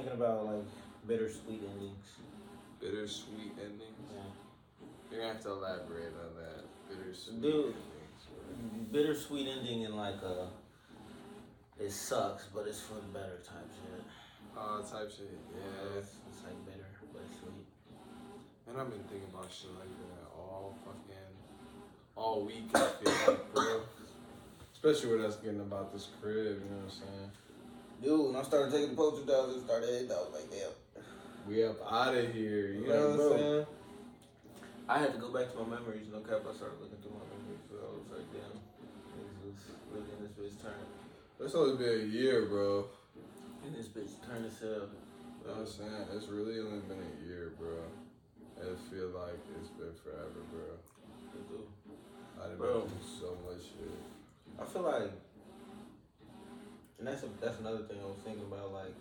thinking about like bittersweet endings. Bittersweet endings. Yeah. You're gonna have to elaborate on that. Bittersweet Dude. endings. bro. Bittersweet ending in like a. It sucks, but it's for the better type shit. Uh, type shit. Yeah. It's, it's like bitter, but sweet. And I've been thinking about shit like that all fucking all week. I feel like, bro. Especially with us getting about this crib, you know what I'm saying? Dude, when I started taking the poster down, it started hitting. I was like, damn. We up out of here, you Like, know what bro. I'm saying? I had to go back to my memories. No cap, I started looking through my memories. So I was like, damn, niggas was really in this bitch turn. It's only been a year, bro. And this bitch turned itself. You know what I'm saying? It's really only been a year, bro. It feel like it's been forever, bro. I done Bro. been through so much shit. I feel like, and that's a, that's another thing I was thinking about, like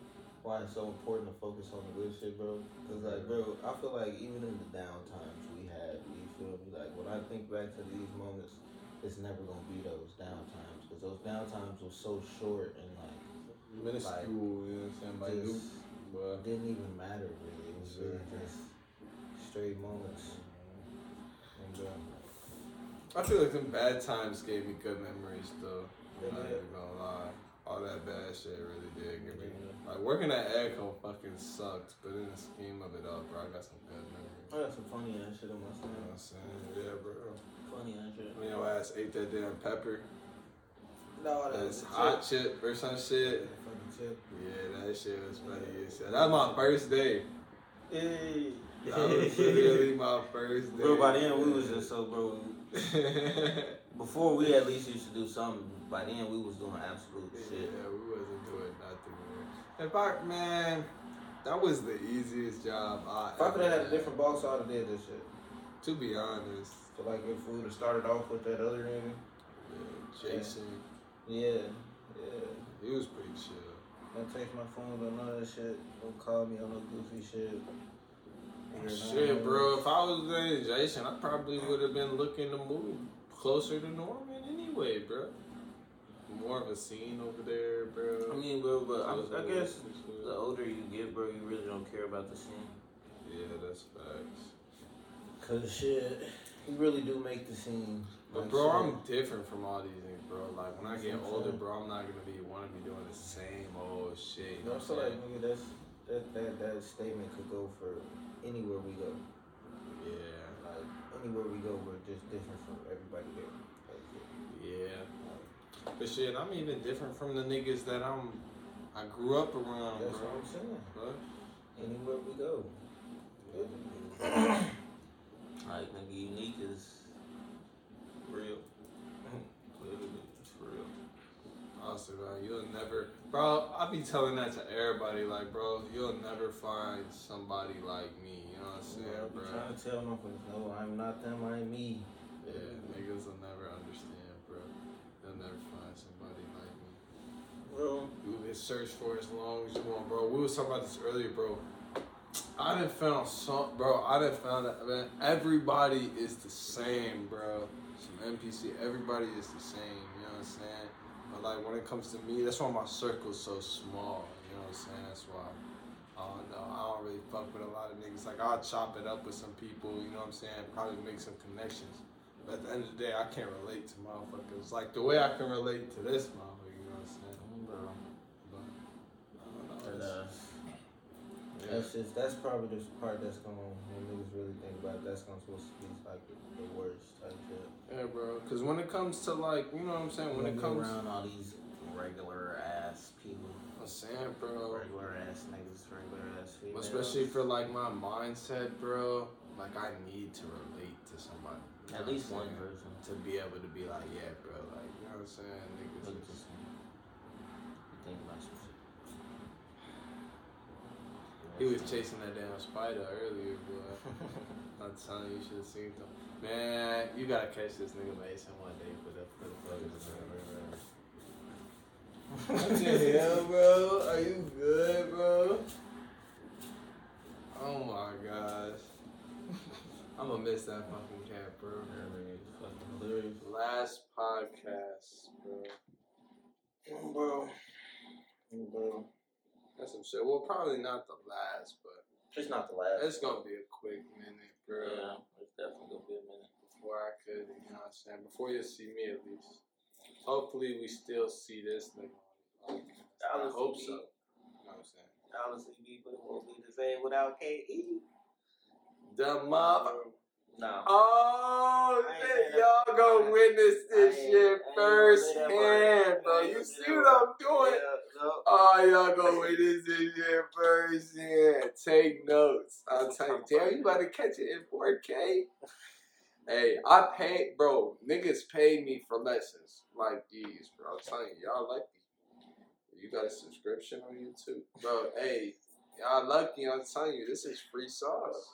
why it's so important to focus on the good shit, bro. Cause like, bro, I feel like even in the down times we had, you feel me? Like when I think back to these moments, it's never gonna be those down times, cause those down times were so short and like Minuscule, you know what I'm saying? Like, just but didn't even matter really. It was really just straight moments. And, um, I feel like them bad times gave me good memories, though. I'm not even gonna lie. All that bad shit really did give me. Like, working at Agco fucking sucked, but in the scheme of it all, bro, I got some good memories. I got some funny ass shit on my You know what I'm saying? Yeah, bro. Funny ass shit. When your ass ate that damn pepper, No, that was hot chip or some shit. Fucking chip. Yeah, that shit was funny shit. That was my first day. Hey. That was literally my first day. Bro, by then we was just so bro. Before we at least used to do something. By then we was doing absolute Yeah, shit. we wasn't doing nothing. Man. In fact, man, that was the easiest job I. If I could have had a different boss, I'd have did this shit. To be honest, So like if we would have started off with that other nigga. yeah, Jason, Yeah, yeah. he was pretty chill. Don't take my phone or none of that shit. Don't call me on no goofy shit. Shit, bro. If I was dating Jason, I probably would have been looking to move closer to Norman anyway, bro. More of a scene over there, bro. I mean, bro, but I, I guess work and shit. the older you get, bro, you really don't care about the scene. Yeah, that's facts. Cause shit, you really do make the scene. But Like, bro, shit. I'm different from all these things, bro. Like when I That's get I'm older, bro, I'm not gonna be want to be doing the same old shit. You But I know feel what like I'm nigga, that's that that that statement could go for anywhere we go. Yeah, Like anywhere we go, we're just different from everybody there. Like, yeah. But shit, I'm even different from the niggas that I'm. I grew up around, that's bro. what I'm saying. But Anywhere we go. like nigga, unique is real. Literally, it's for real. honestly, man, you'll never, bro. I be telling that to everybody, like, bro, you'll never find somebody like me. You know what I'm saying, Yeah, I'm bro? trying to tell motherfuckers, no, I'm not them, I'm me. Yeah, niggas will never understand, bro. They'll never find somebody like me. You can search for as long as you want, bro. We was talking about this earlier, bro. I didn't found some, bro. I didn't found that, man. Everybody is the same, bro. Some NPC, everybody is the same. You know what I'm saying? But like when it comes to me, that's why my circle's so small. You know what I'm saying? That's why. I don't know. I don't really fuck with a lot of niggas. Like I'll chop it up with some people. You know what I'm saying? Probably make some connections. But at the end of the day, I can't relate to motherfuckers like the way I can relate to this motherfucker. You know what I'm saying? bro. But I don't know. But, it's- yeah. That's just that's probably the part that's gonna when niggas really think about it, that's gonna supposed to be like the, the worst type shit. Yeah, bro. Because when it comes to like, you know what I'm saying? When it comes, around all these regular ass people, I'm saying, bro. regular ass niggas, regular ass females. Especially for like my mindset, bro. Like I need to relate to somebody. at least one person. to be able to be like, yeah, bro. Like you know what I'm saying? Niggas Look at is- this one. Think about some shit. He was chasing that damn spider earlier, bro. I'm telling you, you should have seen him. Man, you gotta catch this nigga Mason one day for the for the photos. What the hell, bro? Are you good, bro? Oh my gosh. I'm gonna miss that fucking cat, bro. Last podcast, bro. Bro. Bro. Some shit. Well, probably not the last, but It's not the last. it's gonna be a quick minute, bro. yeah, it's definitely gonna be a minute. Before I could, you know what I'm saying? Before you see me at least. Hopefully we still see this nigga. Like, I hope so. You know what I'm saying? Dallas CB, but it won't be the same without KE. The mother. Um, no. Oh, shit, y'all gonna witness this shit I ain't gonna say that firsthand, bro. You see what I'm doing? Yeah, no. Oh, y'all gonna witness this shit firsthand. Take notes. I'm telling you, damn, you about to catch it in 4K? Hey, I paid, bro. Niggas pay me for lessons like these, bro. I'm telling you, y'all lucky. You got a subscription on YouTube, bro. Hey, y'all lucky. I'm telling you, this is free sauce.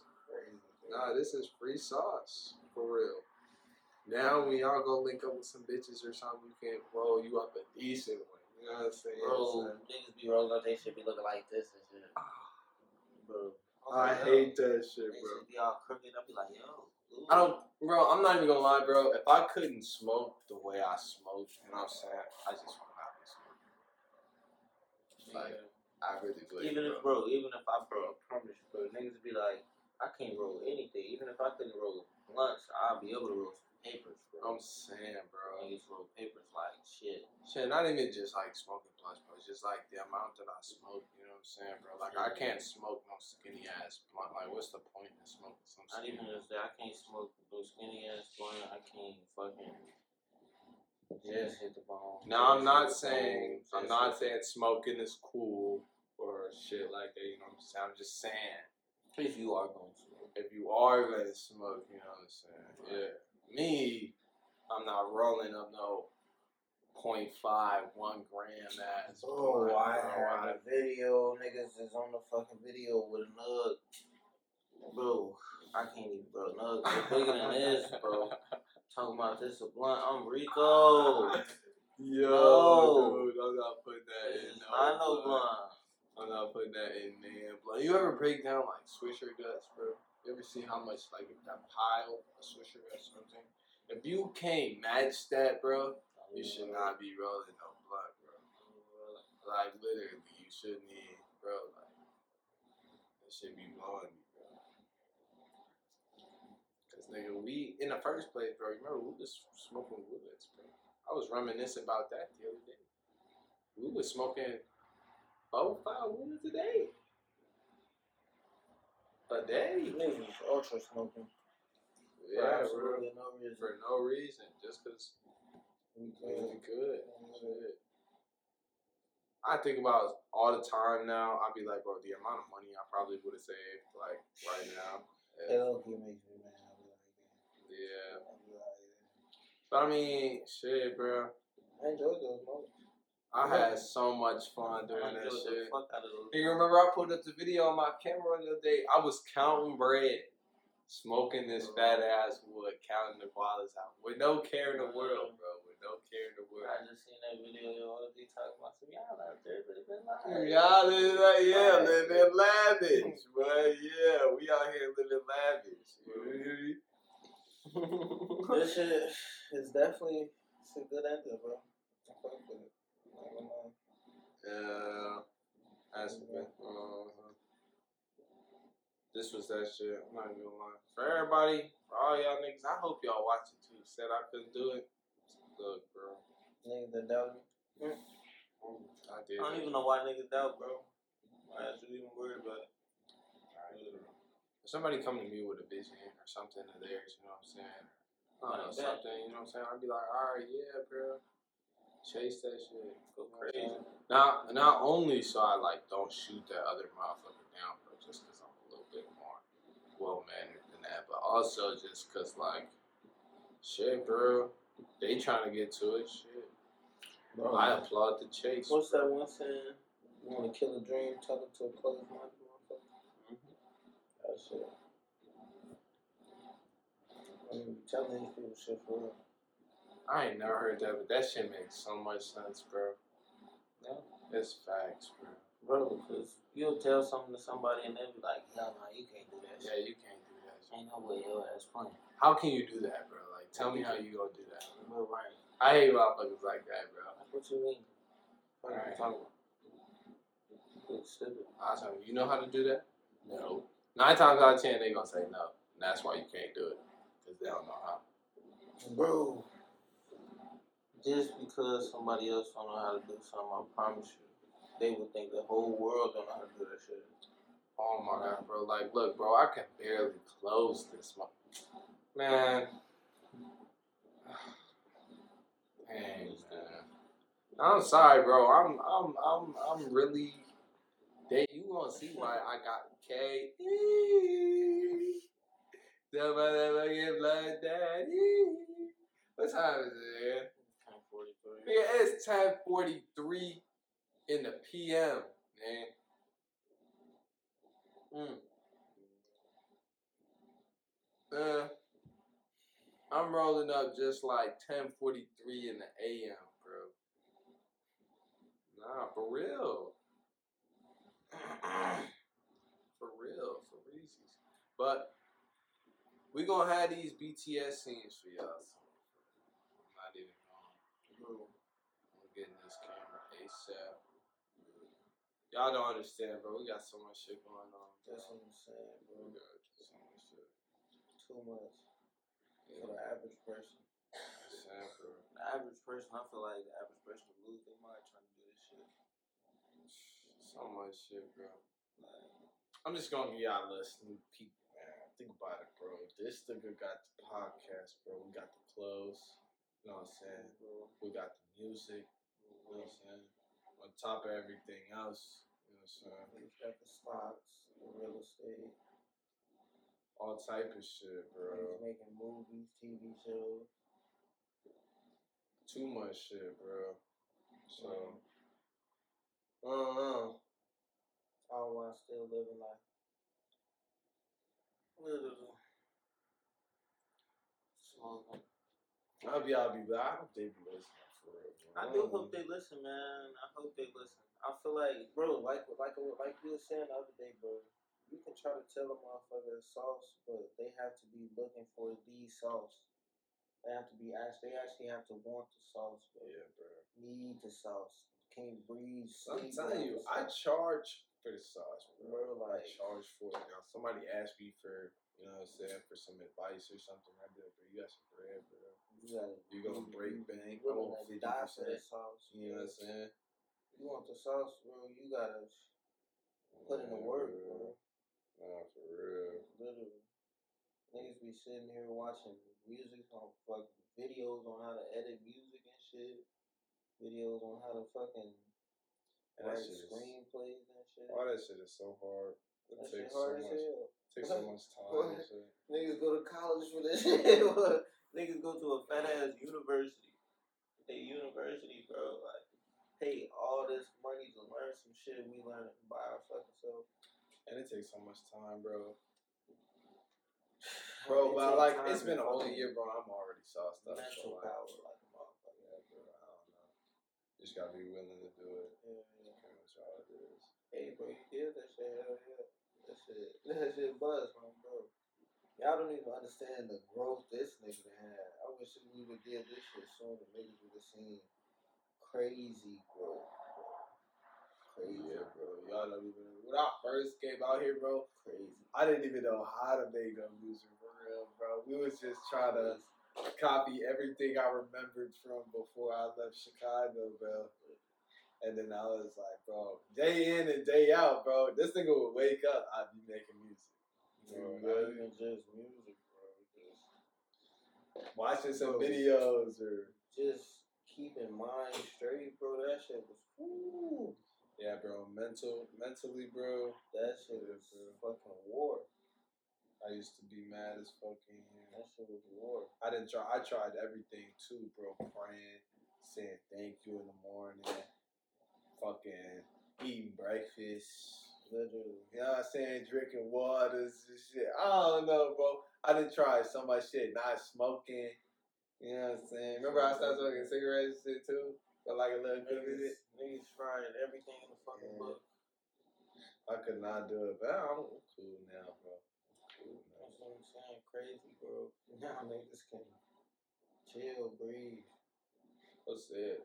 Nah, this is free sauce for real. Now when y'all go link up with some bitches or something, you can roll you up a decent one. You know what I'm saying? Bro, niggas be rolling up, they should be looking like this and shit. Ah. Bro. I Yo, hate that shit, bro. should be all crooked. I'll be like, yo. ooh. I don't, bro. I'm not even gonna lie, bro. If I couldn't smoke the way I smoke, you know what I'm saying? I just would not be smoking. Like, I really would. Even if, bro, even if I, bro, I promise you, bro, niggas be like, I can't roll anything. Even if I couldn't roll blunts, I'll be able to roll some papers, bro. I'm saying, bro. Niggas roll papers like shit. Shit, not even just like smoking blunts, bro. It's just like the amount that I smoke. You know what I'm saying, bro? Like I can't smoke no skinny ass blunt. Like, what's the point in smoking some Not even just that. I can't smoke no skinny ass blunt. I can't fucking just hit the bone. No, I'm not saying. I'm not saying smoking is cool or shit like that. You know what I'm saying? I'm just saying If you are going to smoke. if you are gonna smoke, you know what I'm saying? Yeah. Me, I'm not rolling up no 0.5, one gram ass. Oh, I had a video. Niggas is on the fucking video with a nug. Bro, I can't even, bro. Nug is bigger than this, bro. Talking about this a blunt. I'm Rico. Yo, No. dude, I'm not putting that in. is not no blunt. I'm not putting that in there. Blunt. You ever break down like Swisher dust, bro? You ever see how much like that pile of Swisher or something? If you can't match that, bro, you should not be rolling no blunt, bro. Like literally, you shouldn't even, bro. Like that should be blowing bro. Cause nigga, we in the first place, bro. Remember we was smoking woods, bro. I was reminiscing about that the other day. We was smoking four, five woods a day. A day. Niggas was ultra smoking. For Yeah, bro. absolutely no reason. For no reason, just cause We we could. could. Shit. I think about all the time now. I'd be like, bro, the amount of money I probably would have saved, like right now. That if- low makes me mad. I'll be like, yeah. Like, But I mean, shit, bro. I enjoyed those moments. I had so much fun doing that shit. the fuck out of those. You remember I put up the video on my camera the other day? I was counting bread, smoking this fat ass wood, counting the dollars out with no care in the world, bro. With no care in the world. I just seen that video. Yo, what they talking about? Some y'all out there living life. Y'all live like, yeah, living lavish, but yeah, we out here living lavish. You hear me? This shit is definitely it's a good ending, bro. I fuck with it. Not gonna lie. yeah, that's. Uh, this was that shit. I'm not even gonna lie. For everybody, for all y'all niggas, I hope y'all watch it too. Said I couldn't do it. Look, bro, Niggas that doubt me. I did. I don't even know why niggas doubt, bro. Why is you even worried about it? If somebody come to me with a vision or something of theirs, you know what I'm saying? I don't know, Like that. something, you know what I'm saying? I'd be like, all right, yeah, bro. Chase that shit. Go You know what I'm crazy. Not, not only so I like don't shoot that other motherfucker down, bro, just because I'm a little bit more well mannered than that, but also just because like, shit, bro, they trying to get to it, shit. Bro, I applaud the chase. what's that one saying? You want to kill a dream, tell it to a closed minded motherfucker? Mm-hmm. That shit. I mean, telling these people shit for real. I ain't never heard that, but that shit makes so much sense, bro. Yeah. It's facts, bro. Bro, because you'll tell something to somebody and they'll be like, hell no, you can't do that Yeah, you can't do that. shit. Ain't no way your ass playing. How can you do that, bro? Like, tell me how you gonna do that. Bro, right. I hate motherfuckers like that, bro. What you mean? What are you talking about? It's stupid. I tell you, you know how to do that? No. Nine times out of ten, they gonna say no. And that's why you can't do it because they don't know how. Bro, just because somebody else don't know how to do something, I promise you, they would think the whole world don't know how to do that shit. Oh my god, bro! Like, look, bro, I can barely close this. Mo- Man, Dang, man. I'm sorry, bro. I'm, I'm, I'm, I'm really. You gonna see why I got K. Daddy. What time is it? 1043. Yeah, it's ten forty three in the PM, man. Mm. Uh, I'm rolling up just like ten forty three in the AM, bro. Nah, for real. for real, for reasons. But we gonna have these BTS scenes for y'all. So I'm not even going. I'm getting this ASAP. Y'all don't understand, bro. We got so much shit going on. That's what I'm saying, We bro. got so much shit. Too much Yeah, for the average person. saying, bro. The average person, I feel like the average person would lose their mind trying to do this shit. So much shit, bro. Like, I'm just gonna give y'all a list new people, man. Think about it, bro. This nigga got the podcast, bro. We got the clothes. You know what I'm saying? bro, We got the music. You know what I'm saying? On top of everything else, you know what I'm saying? we got the stocks, the real estate, All type of shit, bro. he's making movies, TV shows. Too much shit, bro. So, I don't know. Oh, all while still living life. Literally. Smoking. I'll be, I'll be, but I hope they be listening for real. Bro. I do hope they listen, man. I hope they listen. I feel like, bro, like like like we were saying the other day, bro. You can try to tell a motherfucker the sauce, but they have to be looking for the sauce. They have to be actually, they actually have to want the sauce, bro. Yeah, bro. Need the sauce. Can't breathe. I'm telling you, I charge for the sauce, bro. Bro, I like- charge for it. Now, somebody asked me for, you know what I'm saying, for some advice or something. I did, bro. You got some bread, bro. You gotta. You gonna break bank. I want to 50%. die for that sauce. You know what I'm saying? You want the sauce, bro? You gotta put in the work, bro. Nah, for real. Literally. Niggas be sitting here watching music on fucking videos on how to edit music and shit. Videos on how to fucking And write shit screenplays and shit. all that shit is so hard. It that shit takes so hard as much. hell. Takes so much time. What? and shit. Niggas go to college for this shit. Niggas go to a fat ass university. A university, bro. Like, pay all this money to learn some shit we learn by our fucking self. And it takes so much time, bro. Bro, It but like it's been a whole year, bro. I'm already sauced up. Mental So power, like a motherfucker. yeah, bro. I don't know. Just gotta be willing to do it. Yeah, yeah. Much all it is. Hey, bro, you did that shit. Hell yeah. That shit, that shit buzz, bro. Y'all don't even understand the growth this nigga had. I wish we would did this shit sooner. Niggas would have seen crazy growth. bro. Crazy. Yeah, bro. Y'all don't even. When I first came out here, bro, Crazy. I didn't even know how to make a music for real, bro. We was just trying to copy everything I remembered from before I left Chicago, bro. And then I was like, bro, day in and day out, bro. This nigga would wake up, I'd be making music. Bro, Bro, not even just music, bro. Just, Watching some Bro. videos or just keeping mind straight, bro. That shit was, woo. yeah, bro. Mental, mentally, bro. That shit was fucking war. I used to be mad as fucking. That shit was war. I didn't try. I tried everything too, bro. Praying, saying thank you in the morning, fucking eating breakfast. Literally. You know what I'm saying? Drinking waters and shit. I don't know, bro. I done tried so much shit. Not smoking. You know what I'm saying? Remember I started smoking cigarettes and shit too? But like a little bit of it. Niggas, tried everything in the fucking Yeah. book. I could not do it, but I'm cool now, bro. Cool now. That's what I'm saying. Crazy, bro. Now niggas can chill, breathe. What's it?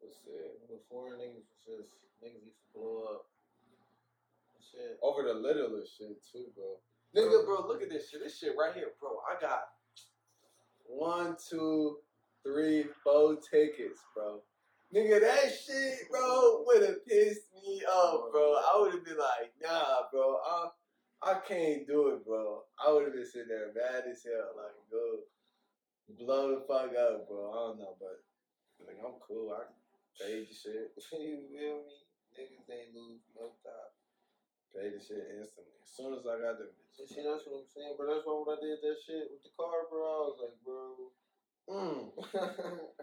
What's it? Before niggas was just niggas used to blow up. Shit. Over the littlest shit too, bro. Nigga, bro, look at this shit. This shit right here, bro. I got one, two, three, four tickets, bro. Nigga, that shit, bro, would have pissed me off, bro. I would have been like, nah, bro. I, I can't do it, bro. I would have been sitting there mad as hell, like, go blow the fuck up, bro. I don't know, but like, I'm cool. I paid the shit. you feel me? Niggas ain't lose no time. Paid the shit instantly. As soon as I got the bitch. see, that's what I'm saying, bro. That's why when I did that shit with the car, bro, I was like, bro. Mm.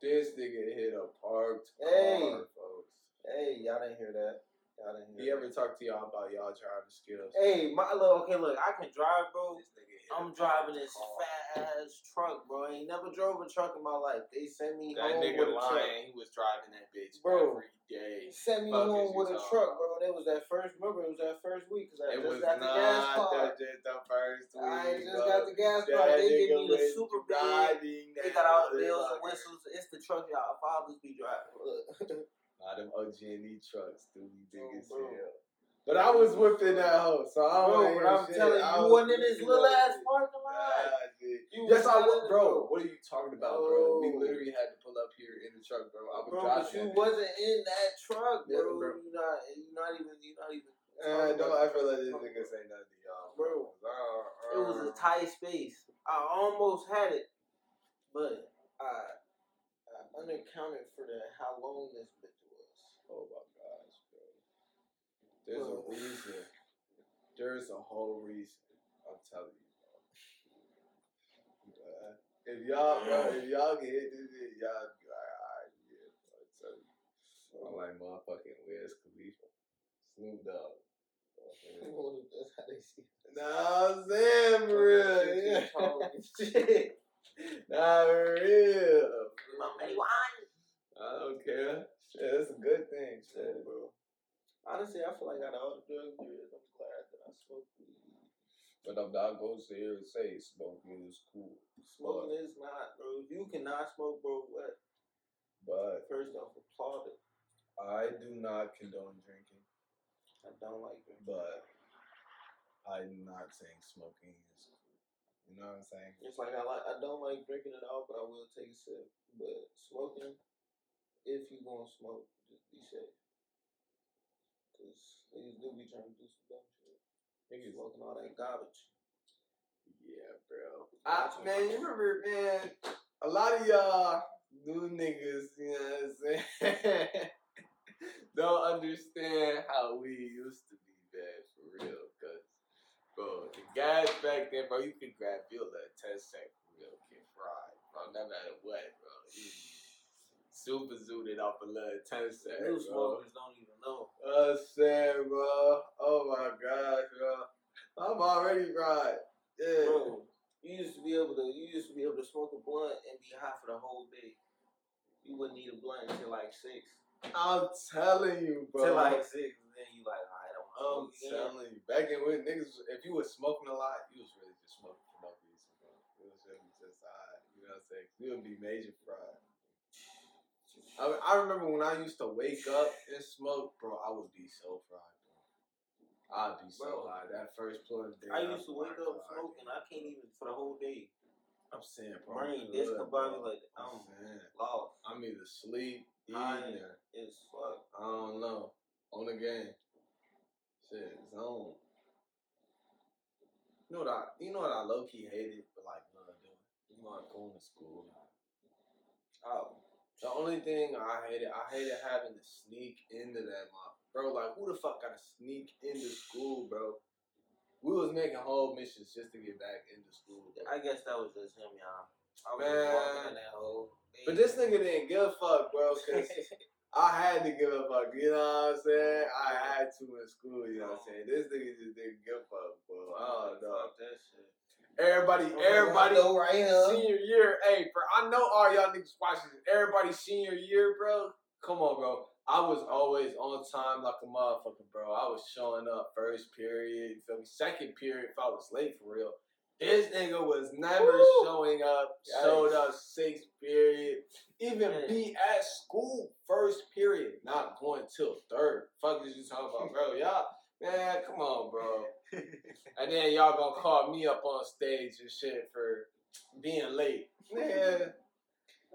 This nigga hit a parked Hey. car, folks. hey, y'all didn't hear that. Y'all didn't He ever talk to y'all about y'all driving skills? Hey, my look, okay, look, I can drive, bro. This nigga hit I'm driving this fat ass truck, bro. I ain't never drove a truck in my life. They sent me That home nigga with a truck. lying. He was driving that bitch Bro. every day. Sent me Fuck home with a truck, bro. It was that first. Remember, it was that first week because I It just was got the gas not card. the, first week. I just bro. got the gas That card. They gave me the super big. They that got all the bells and whistles. It's the truck y'all fathers be driving. Nah, them OG&E trucks, dude, we big Oh, as hell. But I was whipping that hoe, so I don't bro, I'm shit. telling you, I you was wasn't in this little ass parking lot. Nah, dude. You Yes, I was, bro. bro. What are you talking about, bro? We literally had to pull up here in the truck, bro. I was Bro, driving. but you wasn't in that truck, Yeah, bro. bro. You not, you not even, you not even. Uh, don't ever let this nigga say nothing to y'all, Bro. Uh, It was a uh, tight space. I almost had it, but I, I undercounted for the how long this. Oh my gosh, bro. There's a reason. There's a whole reason. I'm telling you, bro. Uh, if y'all, bro, if y'all get hit this shit, y'all be like, alright, yeah, bro, I'm telling you. I'm like motherfucking Wiz Khalifa. Snoop Dogg. That's how they see. Nah, I'm saying for real. Yeah. For real. My money. I don't care. Shit, that's a good thing. Shit. bro. Honestly, I feel like out of all the drugs there is, I'm glad that I smoked weed. But I'm not going to sit here and say smoking is cool. Smoking is not, bro. You cannot smoke, bro, what? But First off, applaud it. I do not condone drinking. I don't like drinking. But I'm not saying smoking is cool. You know what I'm saying? It's like I like I don't like drinking at all, but I will take a sip. But smoking, if you gonna smoke, just be safe. Cause niggas do be trying to do some dumb shit. Niggas, Smoking all that garbage. yeah, bro. I, man, you remember, man, a lot of y'all new niggas, you know what I'm saying, don't understand how we used to be, bad for real. Because, bro, the guys back then, bro, you could grab your little 10 sec real get fried, bro, no matter what, bro. Super zooted off a little 10 sec, New smokers don't even know. Uh, I'm saying, bro. Oh my gosh, bro. I'm already fried. Yeah. Bro, you used to be able to you used to be able to smoke a blunt and be high for the whole day. You wouldn't need a blunt until like six. I'm telling you, bro. Till like six, and then you like, I don't I'm want to smoke again. telling you. Back in when niggas, if you was smoking a lot, you was really just smoking for no reason, bro. It was really just high. You know what I'm saying? You would be major fried. I, I remember when I used to wake up and smoke, bro. I would be so fried, bro. I'd be so Bro. high. That first blunt day. I used to wake oh up smoking. I can't even for the whole day. I'm saying, bro. Brain I'm bro. like I'm I'm saying. lost. I'm either sleep, eating, as fuck. I don't know. On the game. Shit, zone. You know what I you know what I low key hated, but like love doing? You know like going to school. Oh, The only thing I hated, I hated having to sneak into that mom. Bro, like who the fuck gotta sneak into school, bro? We was making whole missions just to get back into school. Bro. I guess that was just him, y'all. I was Man. just walking in that hole. But this nigga didn't give a fuck, bro, cause I had to give a fuck, you know what I'm saying? I had to in school, you know what I'm saying? This nigga just didn't give a fuck, bro. I don't know. That shit. Everybody, everybody, right here. senior year, hey, for I know all y'all niggas watching. Everybody senior year, bro. Come on, bro. I was always on time like a motherfucker, bro. I was showing up first period, you feel me? Second period, if I was late for real. This nigga was never Woo. showing up. Yikes. Showed up sixth period. Even Yeah. be at school first period, not going till third. Fuck is you talking about, bro? Y'all, man, come on, bro. And then y'all gonna call me up on stage and shit for being late. Man,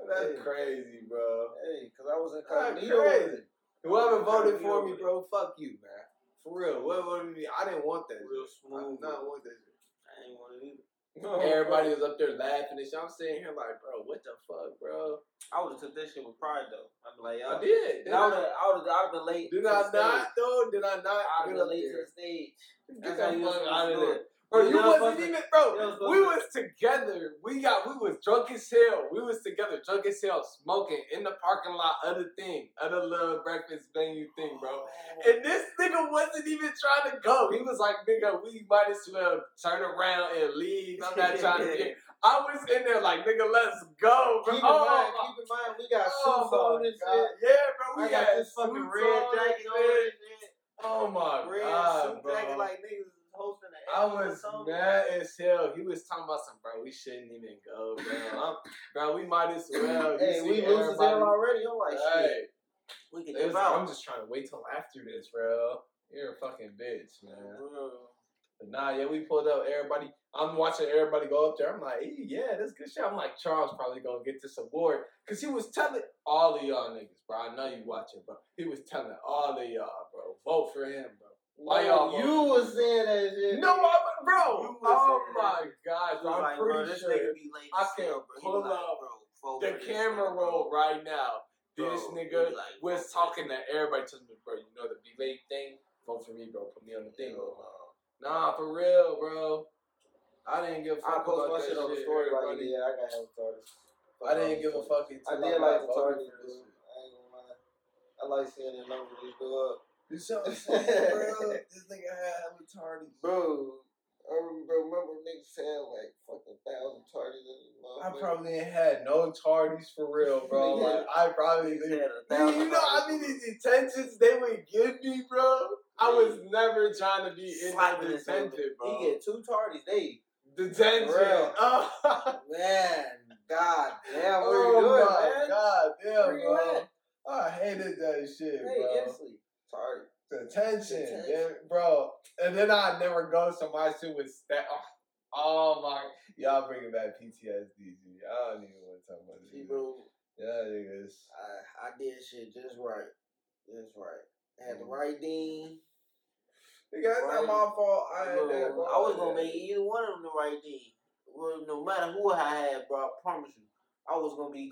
that's Hey. crazy, bro. Hey, cause I was in That's crazy. Whoever Yeah, voted for me, bro, fuck you, man. For real. Whoever voted me, I didn't want that. Real shit. I smooth. did not want that shit. I ain't want it either. Oh, everybody was up there laughing and shit. I'm sitting here like, bro, what the fuck, bro? I would have took that shit with pride though. I'm like, yo. I did. Did I I, would have. I would have. I'd have been late. did I not though? Did I not I'd have been late to the stage. Get That's that how you was fuck out of there. Bro, you wasn't even, bro. We was together. We got, we was drunk as hell. We was together, drunk as hell, smoking in the parking lot of the thing, of the little breakfast venue thing, bro. Oh. And this nigga wasn't even trying to go. He was like, nigga, we might as well turn around and leave. I'm not trying to get. I was in there like, nigga, let's go, bro. Keep in oh, mind, keep in mind, we got oh suits on and shit. Yeah, bro, we I got had this fucking red jacket on shit. and shit. Oh my Red god, suit bro. jacket like niggas hosting I was mad as hell. He was talking about some, bro. We shouldn't even go, bro. I'm, bro, we might as well. You Hey, we lose as everybody- already. I'm like, shit. We can out. I'm just trying to wait till after this, bro. You're a fucking bitch, man. Bro. But nah, yeah, we pulled up. Everybody, I'm watching everybody go up there. I'm like, hey, yeah, that's good shit. I'm like, Charles probably gonna get this award because he was telling all of y'all niggas, bro. I know you watching, bro. He was telling all of y'all, bro, vote for him, bro. Why oh, y'all you was saying that shit. No. I, bro. Oh my He I'm like, pretty bro, this sure nigga be late I can hell, bro. Pull be like, up bro, the camera roll right now. This Bro, nigga like, was talking this to everybody, telling me, bro, you know the be late thing? Vote for me, bro. Put me on the thing. No. Nah, for real, bro. I didn't give a fuck post about my that shit on the story everybody. yeah, I got retarded. I didn't give a fuck I did like the voted tardies, for bro. this shit. I ain't gonna lie. I like seeing the numbers go up. What bro? This nigga had hella tardies. Bro, I remember, niggas saying like fucking thousand tardies in this I probably ain't had no tardies for real, bro. Yeah. Like, I probably didn't. had a thousand you know how tardies. many detentions they would give me, bro? I was never trying to be in that his detention, bro. He get two tardies, they Detention. Oh, man, god damn, where oh you doing, my man? god, damn, Where bro. I hated that shit, Hey, bro. Instantly. Tardy. Detention, Detention. yeah, bro. And then I never go, so my shit was sta- oh, oh my, y'all bringing back PTSD. I don't even want to talk about this. Bro, Yeah, niggas. I, I did shit just right. Just right. I had the Mm. right dean. Nigga, that's Right. not my fault. I had that, bro. I was gonna make either one of them the right dean. Well, no matter who I had, bro, I promise you, I was gonna be.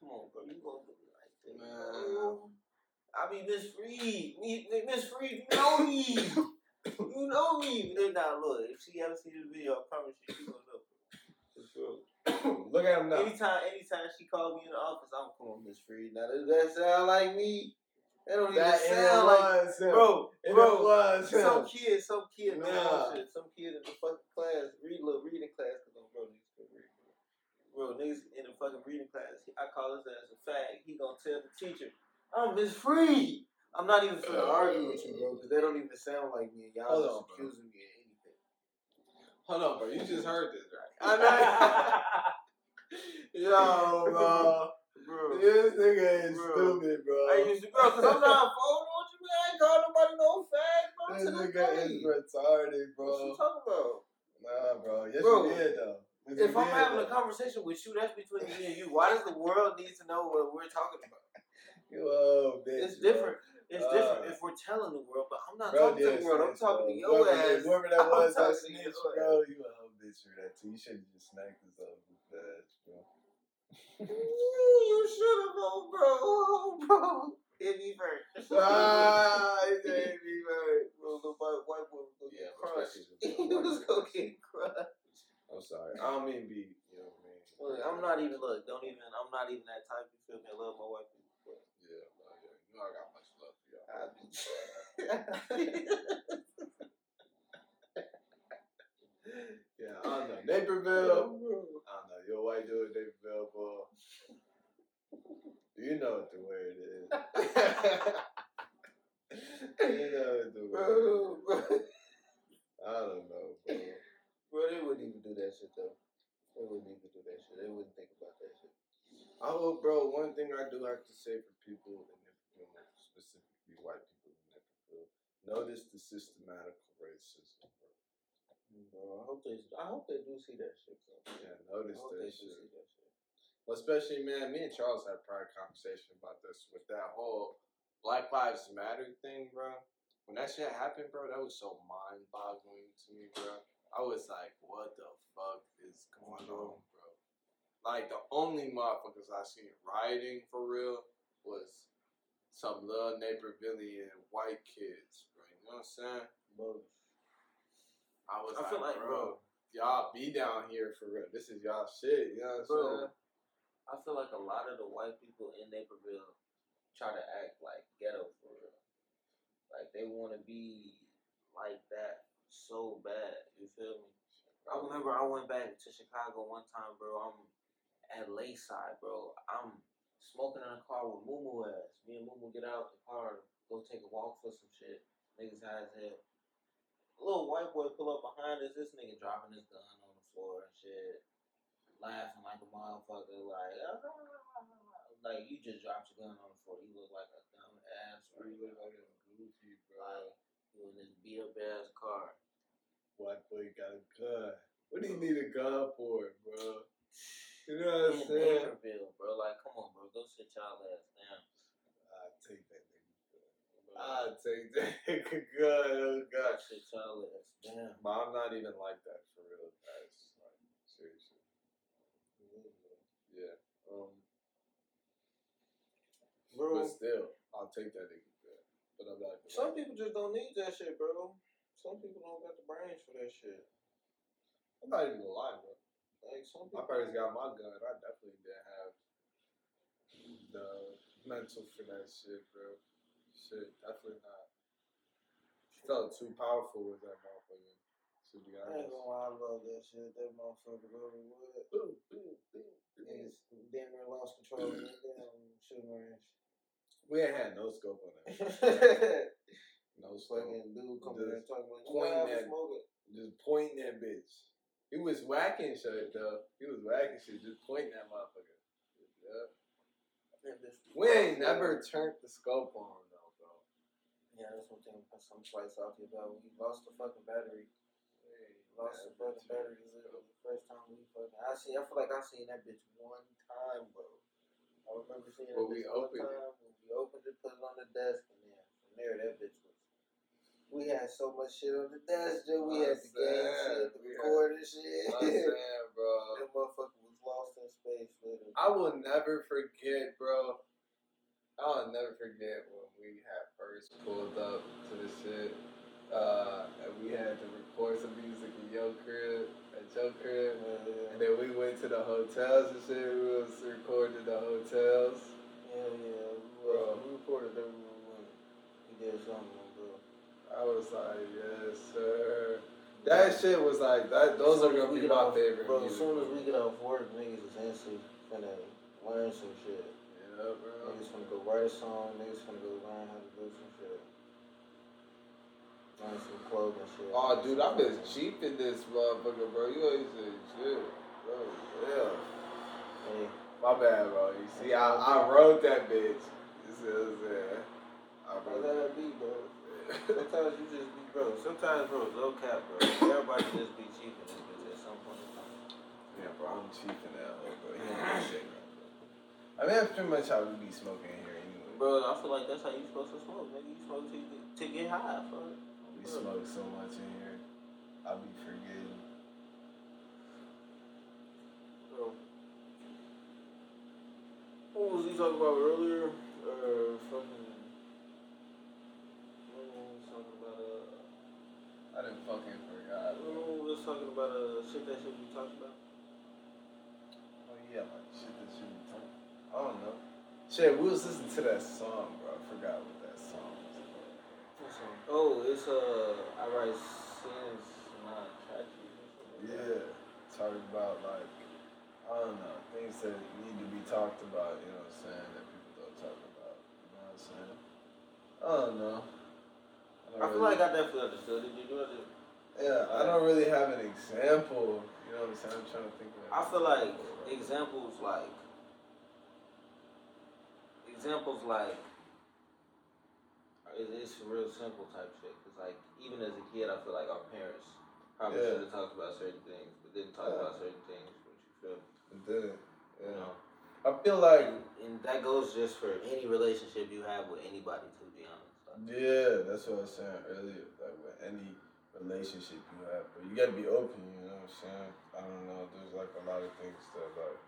Come on, bro, you gonna do like that, Man. I be Miss Freed. Me, Miss Freed, you know me. you know me. But then now, look, if she ever see this video, I promise you, she gonna sure. Look at him now. Anytime, anytime she called me in the office, I'm calling Miss Freed. Now, does that sound like me? That don't That even sound like him. Bro, It bro, was him. some kid, some kid, man, Nah. shit, some kid in the fucking class, read little reading class, cause I'm bro. Bro, niggas in the fucking reading class, I call his ass a fag. He gonna tell the teacher, I'm Miss Free. I'm not even finna argue with you, bro, cause they don't even sound like me, y'all just on, bro. accusing me of anything. Hold on, bro. You just heard this, right? I know. Yo, bro. bro. This nigga is Bro. stupid, bro. I used to, bro, cause I'm not with you, man. I ain't call nobody no fag, bro. This nigga is retarded, bro. What you talking about? Nah, bro. Yes, Bro, you did, though. Yes, If I'm did, having a conversation with you, that's between me and you. Why does the world need to know what we're talking about? You bitch. It's bro. different. It's Uh, different if we're telling the world, but I'm not Bro, talking to the world. I'm yes, talking to your whoever, ass. Whoever that I'm was that to snitched, your bro, you a hoe bitch for that too. You should have just smacked this up with that, bro. you should have known, bro. Oh, bro. Hit me first. ah, it me right. Bro, the white, white boy was Yeah, crushed. He was gonna get crushed. I'm sorry. I don't mean be, you know what I mean? Look, I'm not even, look, don't even, I'm not even that type. You feel me? I love my wife. But Yeah, no, yeah. You know I got much love for y'all. Yeah, I don't know. Naperville. I don't know. You're a white dude, Naperville, boy. You know what the word is. you know what the word Bro, is. I don't know, bro. Bro, they wouldn't even do that shit though. They wouldn't even do that shit. They wouldn't think about that shit. I Oh, bro, one thing I do have to say for people, in white people in Naperville, notice the systematic racism, bro. I hope they. I hope they do see that shit. Bro. Yeah, I notice that shit. that shit. Well, especially, man, me and Charles had a prior conversation about this with that whole Black Lives Matter thing, bro. When that shit happened, bro, that was so mind boggling to me, bro. I was like, what the fuck is going on, bro? Like, the only motherfuckers I seen rioting for real was some little Napervillian white kids, bro. You know what I'm saying? Bro, I was I like, feel like, bro, bro, y'all be down here for real. This is y'all shit, you know what I'm Bro. saying? I feel like a lot of the white people in Naperville try to act like ghetto for real. Like they want to be like that so bad. You feel me? I remember I went back to Chicago one time, bro. I'm at Lakeside, bro. I'm smoking in a car with Moo ass. Me and Moo get out the car, go take a walk for some shit. Niggas high as hell. A little white boy pull up behind us. This nigga dropping his gun on the floor and shit, laughing like a motherfucker. Like, ah, ah, ah, like you just dropped your gun on the floor. You look like a dumb ass. Right? You look like a goofy, bro. Like you in this beat up ass car. White boy got a gun. What do you need a gun for, bro? You know what I'm In saying? Naperville, bro. Like, come on, bro. Go sit y'all ass down. I'll take that nigga I'll take that nigga gun. Oh, Go God. sit y'all ass down. But I'm not even like that for real, guys. Like, seriously. Yeah. Um, Bro, but still, I'll take that nigga. But I'm not. some people just don't need that shit, bro. Some people don't got the brains for that shit. I'm not even gonna lie, bro. Like probably My people. parents got my gun. I definitely didn't have the mental for that shit, bro. Shit, definitely not. Felt too powerful with that motherfucker. To be I ain't honest. gonna lie, I love that shit. That motherfucker really would. Boom, boom, boom, boom. Niggas damn near lost control of that damn shooting range. We ain't had no scope on that. No scope. Fucking dude coming in talking about, you Point know, I that- Just pointing that bitch. He was whacking shit though. He was whacking shit, just pointing that motherfucker. Yeah. That We ain't never turned the scope on though, bro. Yeah, that's one thing some flights out here about. We lost the fucking battery. Lost the fucking battery. the literally scope. The first time we fucking, I see. I feel like I seen that bitch one time, bro. I remember seeing that Well, we bitch one opened it. time when we opened it, put it on the desk, and then from there, that bitch. We had so much shit on the desk, Joe. We had the game shit, the had- shit. I'm saying, bro. that motherfucker was lost in space, literally. I will never forget, bro. I'll never forget when we had first pulled up to the shit. Uh, and we had to record some music in your crib, at your crib. Yeah, And then we went to the hotels and shit. We was recording the hotels. yeah, yeah. We, Bro. we recorded that we went. We did something. I was like, yes, sir. That shit was like that. Those are gonna be my off- favorite. Bro, as soon as we get off work, niggas is instantly finna learn some shit. yeah, bro. Niggas gonna go write a song, Niggas gonna go learn how to do some shit. Learn some clothing shit. Oh, dude, I've been cheap in this motherfucker, bro. You always say shit, bro. Yeah. Hey, My bad, bro. You see, I, I wrote that bitch. You see what I'm saying? I wrote that that. be, bro? Sometimes you just be, bro. Sometimes, bro, low cap, bro. Everybody just be cheap in this bitch at some point in time. Yeah, bro, I'm cheap in that hoe, bro. Gonna bro. I mean, that's pretty much how we be smoking here anyway. Bro, I feel like that's how you supposed to smoke, nigga. You smoke to, to get high, fuck. We smoke so much in here. I be forgetting. Bro. What was he talking about earlier? Uh, fucking. What was he talking about? Uh, I didn't fucking forgot. bro. what was talking about? Uh, shit that shit we talked about. Oh yeah, like shit that shit we talking. I don't know. Shit, we was listening to that song, bro. I forgot what that song was about. What song? Oh, it's uh, I write sins, not something. Yeah, talking about like I don't know things that need to be talked about. You know what I'm saying? That people don't talk about. You know what I'm saying? I don't know. I feel like I definitely understood it. You? Yeah, I don't really have an example. You know what I'm saying? I'm trying to think of. I feel like examples like examples like it- it's real simple type shit. Cause like even as a kid, I feel like our parents probably Yeah. should have talked about certain things, but didn't talk Yeah. about certain things. What you feel? It didn't. You know. I feel like And, and that goes just for any relationship you have with anybody. To be honest. Like, Yeah, that's what I was saying earlier. Like with any relationship you have, but you gotta be open. You know what I'm saying? I don't know. There's like a lot of things that like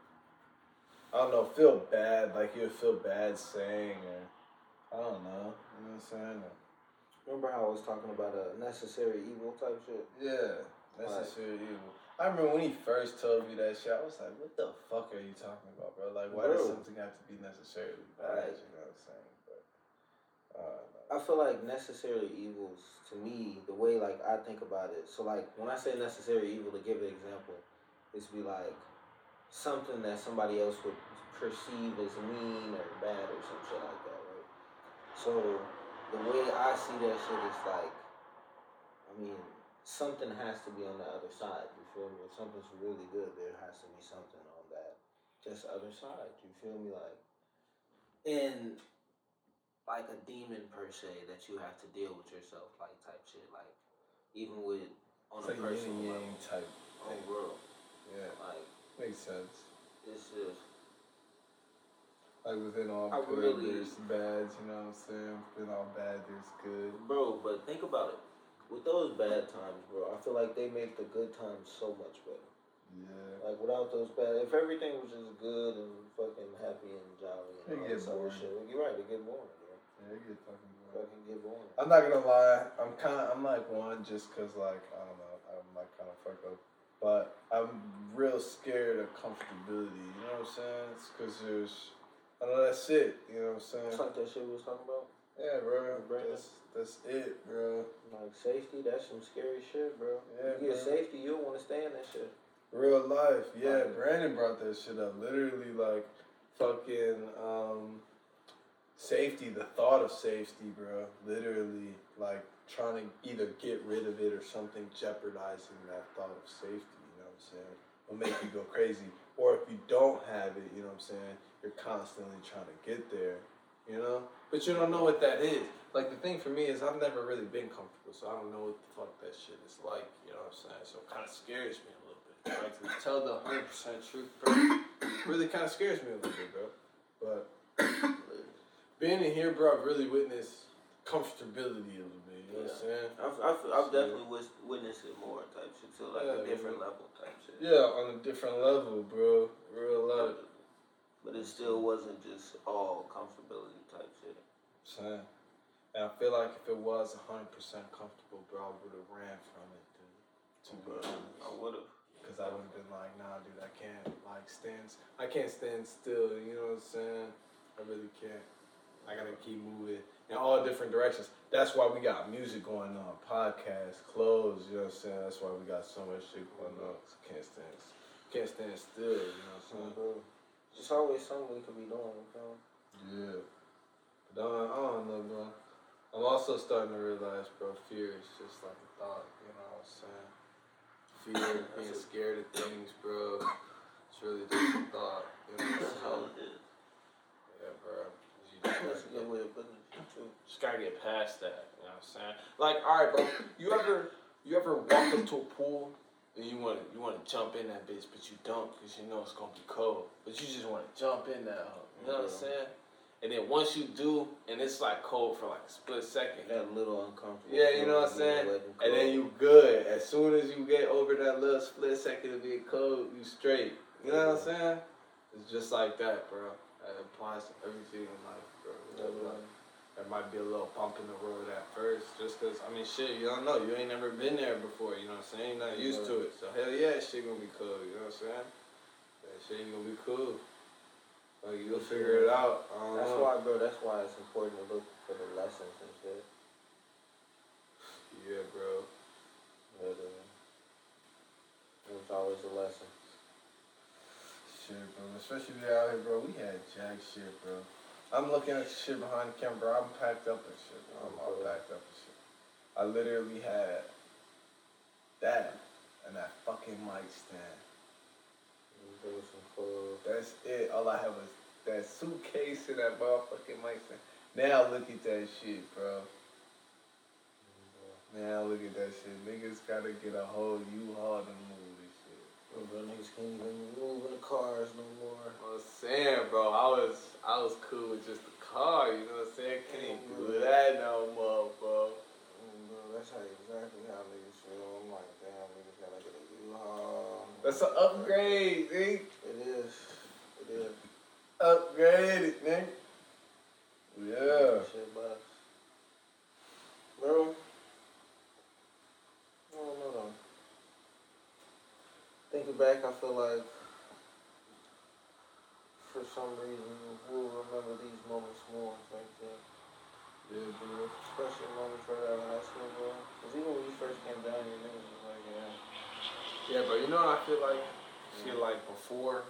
I don't know. Feel bad. Like you feel bad saying, or I don't know. You know what I'm saying? Or, Remember how I was talking about a necessary evil type shit? yeah, necessary evil. I remember when he first told me that shit. I was like, "What the fuck are you talking about, bro? Like, why does something have to be necessarily bad?" Right. You know what I'm saying? But uh, I feel like necessary evils to me, the way like I think about it. So like when I say necessary evil, to give an example, it's be like something that somebody else would perceive as mean or bad or some shit like that, right? So the way I see that shit is like, I mean, something has to be on the other side. You feel me? If something's really good, there has to be something on that just other side. You feel me? Like, and like a demon per se that you have to deal with yourself, like type shit. Like even with on it's a like personal yin level, type. on thing. world, Yeah, like makes sense. it's just Like within all I good, really- there's bad. You know what I'm saying? Within all bad, there's good. bro. But think about it. With those bad times, bro, I feel like they make the good times so much better. Yeah. Like without those bad, if everything was just good and fucking happy and jolly and It all this other boring. shit, you're right, it get boring, bro. Yeah, you get fucking bored. Fucking get. I'm not gonna lie. I'm kind. of I'm like one just cause like I don't know. I'm like kind of fucked up. But I'm real scared of comfortability. You know what I'm saying? It's cause there's. I know that's it. You know what I'm saying? It's like that shit we was talking about. Yeah, bro. That's that's it, bro. Like safety, that's some scary shit, bro. Yeah, you get bro. safety, you don't want to stay in that shit. Real life, yeah. Brandon brought that shit up. Literally, like, fucking um, safety. The thought of safety, bro. Literally, like trying to either get rid of it or something jeopardizing that thought of safety. You know what I'm saying? Will make you go crazy. Or if you don't have it, you know what I'm saying? You're constantly trying to get there. You know, but you don't know what that is. Like the thing for me is I've never really been comfortable, so I don't know what the fuck that shit is like. You know what I'm saying? So it kind of scares me a little bit. Like to tell the hundred percent truth, bro, really kind of scares me a little bit, bro. But being in here, bro, I've really witnessed comfortability a little bit. You know what I'm saying? I've, I've, I've definitely wis- witnessed it more type shit to like Yeah, a different level type shit. Yeah, on a different level, bro. Real life. But it still wasn't just all comfortability type shit. Saying. And I feel like if it was hundred percent comfortable, bro, I would have ran from it, dude. To be But honest. I would have. Cause I would have been like, nah, dude, I can't like stand. I can't stand still. You know what I'm saying? I really can't. I gotta keep moving in all different directions. That's why we got music going on, podcasts, clothes. You know what I'm saying? That's why we got so much shit going on. Can't stand. Can't stand still. You know what I'm saying? Mm-hmm. It's always something we can be doing, bro. Yeah. But I, I don't know, bro. I'm also starting to realize, bro, fear is just like a thought. You know what I'm saying? Fear, being scared of things, bro. It's really just a thought. You know what I'm saying? it is. Yeah, bro. You That's a just, good way of putting it. Just gotta get past that. You know what I'm saying? Like, all right, bro. You ever, you ever walk up to a pool and you want to, you want to jump in that bitch, but you don't because you know it's gonna be cold. But you just want to jump in that. hoe, You know what I'm mm-hmm. saying? And then once you do, and it's like cold for like a split second, That little uncomfortable. Yeah, you know what I'm saying? and then you good. As soon as you get over that little split second of being cold, you straight. You know what I'm mm-hmm. saying? It's just like that, bro. It applies to everything in life, There might be a little bump in the road at first, just cause I mean, shit, you don't know. You ain't never been there before. You know what I'm saying? You're not used to it. So hell yeah, shit gonna be cool. You know what I'm saying? That shit gonna be cool. Like you'll figure it out. I don't That's know. why, bro. That's why it's important to look for the lessons and shit. Yeah, bro. But, uh, There's always a lesson. Shit, bro. Especially out here, bro. We had jack shit, bro. I'm looking at shit behind the camera. I'm packed up and shit. I'm all packed up and shit. I literally had that and that fucking mic stand. That's it. All I had was that suitcase and that motherfucking mic stand. Now look at that shit, bro. Now look at that shit. Niggas gotta get a whole U-Haul to move. Bro, bro, niggas can't even move in the cars no more. I was saying, bro, I was I was cool with just the car, you know what I'm saying? Can't even do mm-hmm. that no more, bro. Bro, that's how exactly how niggas feel. I'm like, damn, niggas gotta get a U-Haul. That's an upgrade, nigga. It is. It is. Upgrade it, nigga. Yeah. Shit, but bro, I don't know though. Thinking back, I feel like for some reason we'll remember these moments more. Like that. Yeah, bro. Especially moments right out of high school, bro. Cause even when you first came down here, niggas was like, yeah. Yeah, bro, you know what I feel like? Shit like before,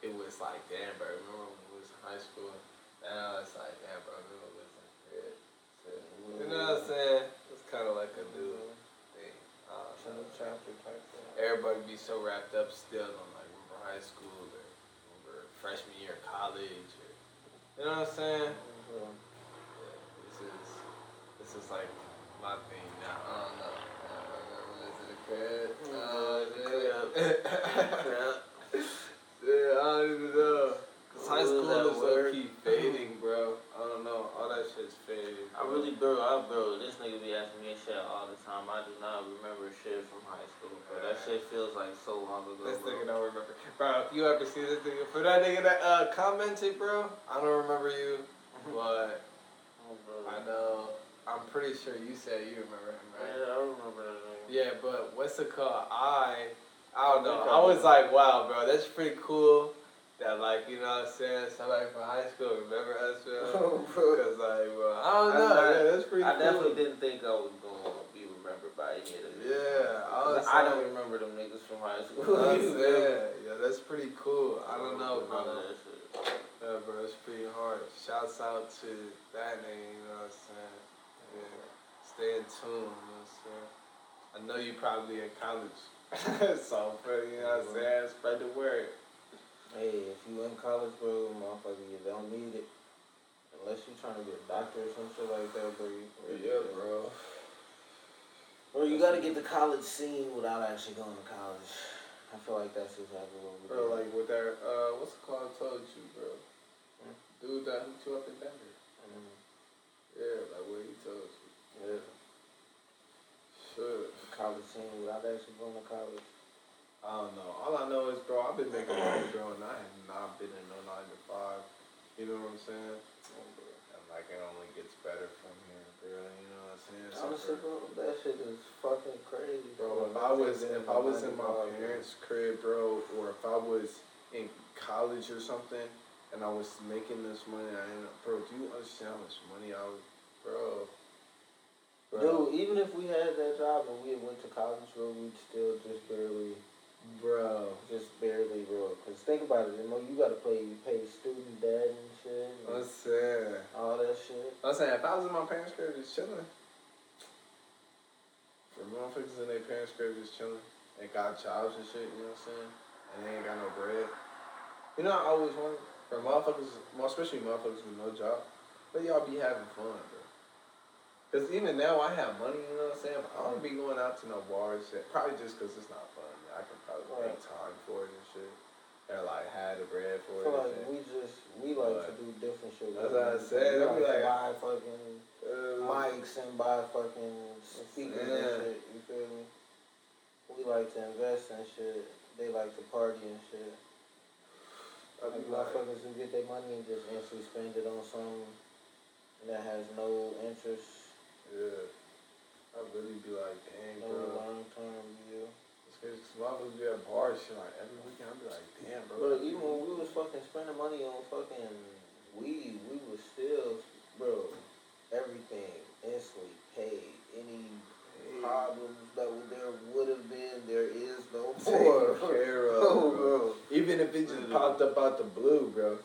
it was like, damn, bro, remember when we was in high school? Now it's like, damn, bro, remember when we was in grade? You know what I'm saying? It's kind of like a new thing. Uh, It's a new chapter type thing. Everybody be so wrapped up still on like remember high school or remember freshman year of college or you know what I'm saying? Bro. Yeah, this is this is like my thing now. I don't know. I don't know. Is it a crib? Mm-hmm. Uh, yeah. yeah, I don't even know. High school is low key fading, bro. I don't know. All that shit's fading. I really, bro, I, bro, this nigga be asking me shit all the time. I do not remember shit from high school, bro. That shit feels like so long ago, This bro. nigga don't remember. Bro, if you ever see this nigga, for that nigga that uh, commented, bro, I don't remember you, but Oh. I know, I'm pretty sure you said you remember him, right? Yeah, I remember that nigga. Yeah, but what's the call? I, I don't know. I was like, wow, bro, that's pretty cool. That like, you know what I'm saying? Somebody from high school remember us, bro. Oh, like, bro, I don't know. not- yeah, that's pretty I cool. definitely didn't think I was gonna be remembered by any of them. Yeah, I was I don't remember them niggas from high school. Feel yeah, that's pretty cool. I don't know, bro. Yeah, bro, it's pretty hard. Shouts out to that name, you know what I'm saying? Yeah. Stay in tune, you know what I'm saying? I know you probably in college. so, you know what I'm mm-hmm. saying? Spread the word. Hey, if you in college, bro, motherfucker, you don't need it. Unless you trying to be a doctor or some shit like that, bro. You, bro. Bro, you gotta get the college scene without actually going to college. I feel like that's exactly what we Bro, like with that, uh, what's it called? I told you, bro. Hmm? Dude that hooked you up in Denver. Mm, Yeah, like what he told you. yeah, Sure. the college scene without actually going to college. I don't know. All I know is, bro, I've been making money, bro, and I have not been in no nine to five. You know what I'm saying? And like it only gets better from here, bro. You know what I'm saying? So Honestly, bro, that shit is fucking crazy, bro, if I was if I was in my parents' crib, bro, or if I was in college or something, and I was making this money, I ended up, bro. Do you understand how much money I was, bro? Bro, Dude, even if we had that job and we went to college, bro, we'd still just barely, bro. just barely, bro. Cause think about it, you know, you gotta pay, pay student debt and shit, and I'm saying. all that shit. I'm saying if I was in my parents' crib just chilling, for motherfuckers in their parents' crib just chilling, and got jobs and shit, you know what I'm saying? And they ain't got no bread. You know, I always wonder, for motherfuckers, especially motherfuckers with no job, but y'all be having fun, bro. Cause even now I have money, you know what I'm saying? But I don't be going out to no bars, shit. Probably just cause it's not fun. I can probably make Right. time for it and shit. Or like had the bread for feel it. like we just, we like to do different shit. That's what I said, We like to like- buy fucking Uh, mics and buy fucking speakers Yeah. and shit, you feel me? We like to invest in shit. They like to party and shit. I be Like like, motherfuckers who get their money and just instantly spend it on something that has no interest, yeah. I'd really be like, dang, no bro. long term view. It's cause motherfuckers be at bars shit like every weekend. I be like, damn, bro. Bro, even when we was fucking spending money on fucking weed, we was still, bro, everything instantly paid. Any problems that there would have been, there is no Poor more. Hero, Oh, bro. bro. Even if it just popped up out the blue, bro.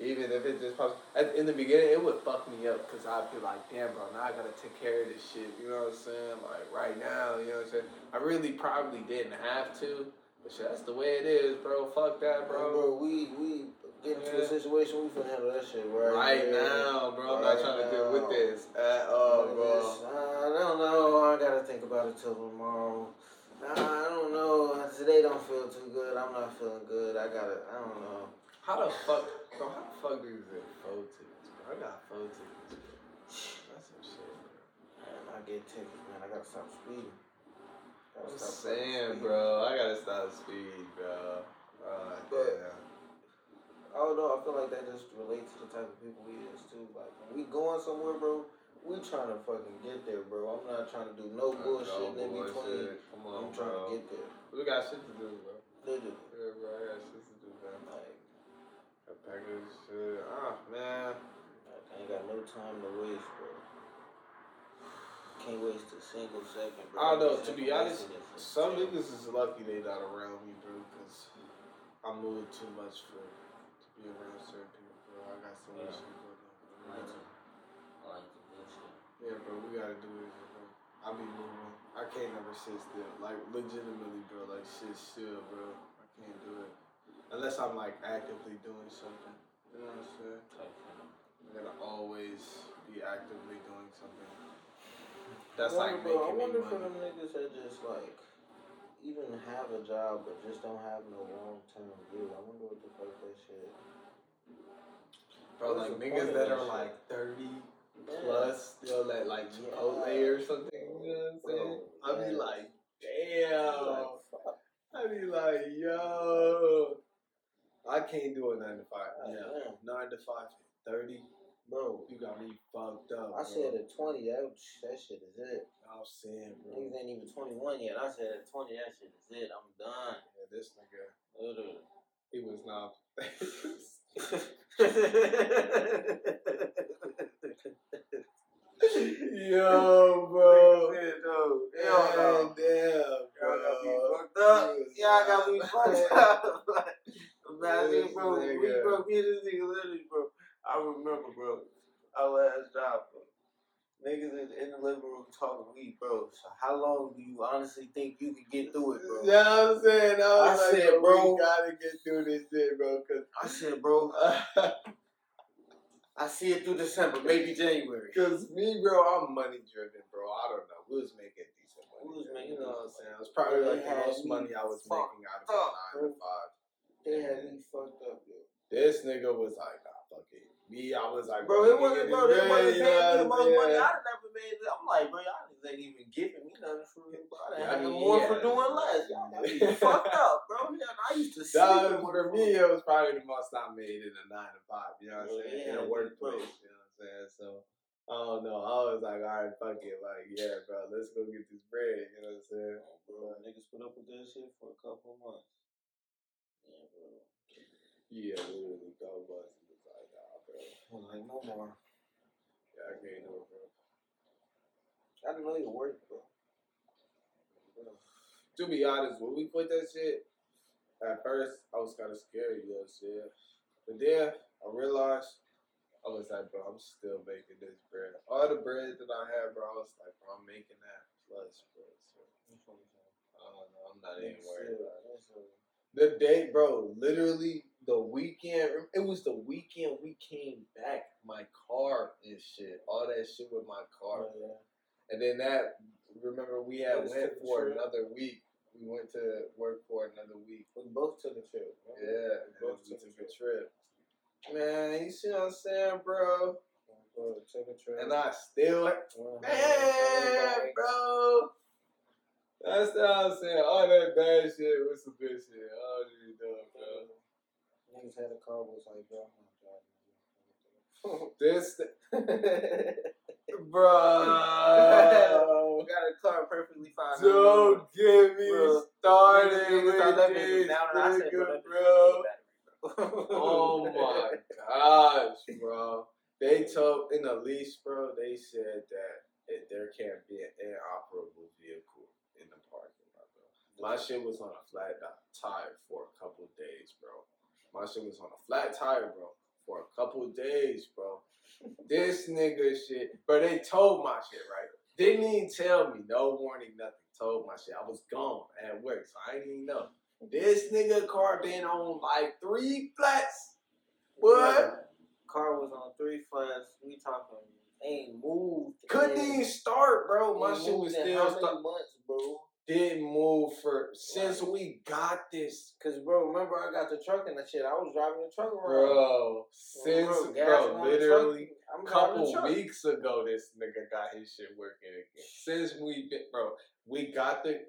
Even if it just pops at, in the beginning, it would fuck me up because I'd be like, damn, bro, now I gotta take care of this shit. You know what I'm saying? Like right now, you know what I'm saying? I really probably didn't have to, but shit, that's the way it is, bro. Fuck that, bro. bro. Bro, we we get into a situation. We finna handle that shit right, Right here. now, bro. I'm Right not trying to deal with this at all, bro. I don't know. I gotta think about it till tomorrow. Nah, I don't know. Today don't feel too good. I'm not feeling good. I gotta. I don't know. How the fuck, bro? How the fuck do you get phone tickets, bro? I got phone tickets, bro. That's some shit, bro. Man, I get tickets, man. I gotta stop speeding. Gotta I'm stop saying, speeding. bro. I gotta stop speed, bro. Uh, But- damn. Although I feel like that just relates to the type of people we is too. Like when we going somewhere, bro, we trying to fucking get there, bro. I'm not trying to do no bullshit No in between. bullshit. Come on, I'm trying bro. to get there. We got shit to do, bro. Literally. Yeah, bro. I got shit to do, Got package shit. Ah, man. I ain't got no time to waste, bro. Can't waste a single second, bro. I don't know. To be honest, some niggas is lucky they not around me, bro, because I move too much for to be around certain people, bro. I got so much Yeah. shit going on. I like to, I do shit. Yeah, bro, we gotta do it, bro. I be moving. I can't never sit still. Like, legitimately, bro. Like, shit still, bro. I can't do it. Unless I'm, like, actively doing something. You know what I'm saying? Type thing. I gotta always be actively doing something. That's I like wonder, bro, I making me wonder for money. them niggas that just like even have a job but just don't have no long term view. I wonder what the fuck that shit. Bro, What's like the niggas that that are shit? like 30 Yeah. plus still at like Chipotle Yeah. or something. You know what I'm saying? Bro, I'd be like, damn. Like, fuck. I'd be like, yo. I can't do a 9 to 5. God Yeah. 9 to 5, 30. Bro, You got me fucked up. I bro. said at 20, that, that shit is it. I'm saying, bro. Niggas ain't even 21 yet. I said at 20, that shit is it. I'm done. Yeah, this nigga, Literally. he was not. Yo, bro. Hell Damn, no. damn, Y'all got me fucked up. Y'all got me fucked up. Imagine, This bro. We, bro, me and this nigga literally, bro. I remember, bro. Our last job, bro. Niggas in, in the living room talking weed, bro. So how long do you honestly think you could get through it, bro? Yeah, I'm saying, I was I like, said, bro, bro. we gotta get through this shit, bro, cause, I said, bro, I see it through December, maybe January. cause me, bro, I'm money driven, bro. I don't know. We was making decent money. We was making you know what I'm saying? It was probably like the most money I was making out of nine to five. They had me fucked up, yo. This nigga was like, nah, fuck it. Me, I was like, Bro, it wasn't, bro, they wasn't paying me the most money. I'm I'd never made it. I'm like, bro, y'all niggas ain't even giving me nothing for real, bro. I done Yeah, had I mean, more for doing less. Y'all got me fucked up, bro. Yeah, I used to sleep. That for me, it was probably the most I made in a nine to five. You know what I'm saying? in a workplace. You know what I'm saying? So I don't know. I was like, all right, fuck it. Like, yeah, bro, let's go get this bread. You know what I'm saying? Oh, bro, niggas put up with that shit for a couple months. Yeah, bro. Yeah, literally, bust. It was like, nah, bro. I was like, no more. Yeah, I can't do it, bro. I didn't know you worked, bro. To be honest, when we quit that shit, at first I was kind of scared, you know what I'm saying? But then I realized I was like, bro, I'm still making this bread. All the bread that I had, bro, I was like, bro, I'm making that plus, bro. So I don't know. I'm not even worried about it. The day, bro, literally the weekend. It was the weekend we came back. My car and shit, all that shit with my car. Oh, yeah. And then that, remember we had went for trip. another week. We went to work for another week. We both took a trip. remember? Yeah, We both we took took a trip. Man, you see what I'm saying, bro? trip. And I still, Went man, bro. That's what I'm saying. All that bad shit was some good shit. All you doing, bro. Niggas had a car was like, bro, I'm not driving. This, bro. got a car perfectly fine. Don't get me Bro, started Niggas with thought that bitch this was down, and I said, bro, nigga, bro. is battery, bro. Oh my gosh, bro. They told in the lease, bro, they said that it, there can't be an inoperable vehicle in the parking lot, bro. My shit was on a flat tire for a couple of days, bro. My shit was on a flat tire, bro, for a couple of days, bro. This nigga shit, bro. They told my shit right. Didn't even tell me, no warning, nothing. Told my shit. I was gone at work, so I didn't even know. This nigga car been on like three flats. What? Car was on three flats. We talking ain't moved. Couldn't even start, bro. My shit was still stuck. months, bro? Didn't move for since we got this, Cause bro, remember I got the truck and that shit. I was driving the truck around. bro. Since Bro, bro, literally. truck, I'm driving the couple weeks ago, this nigga got his shit working again. Since we been, bro, we got the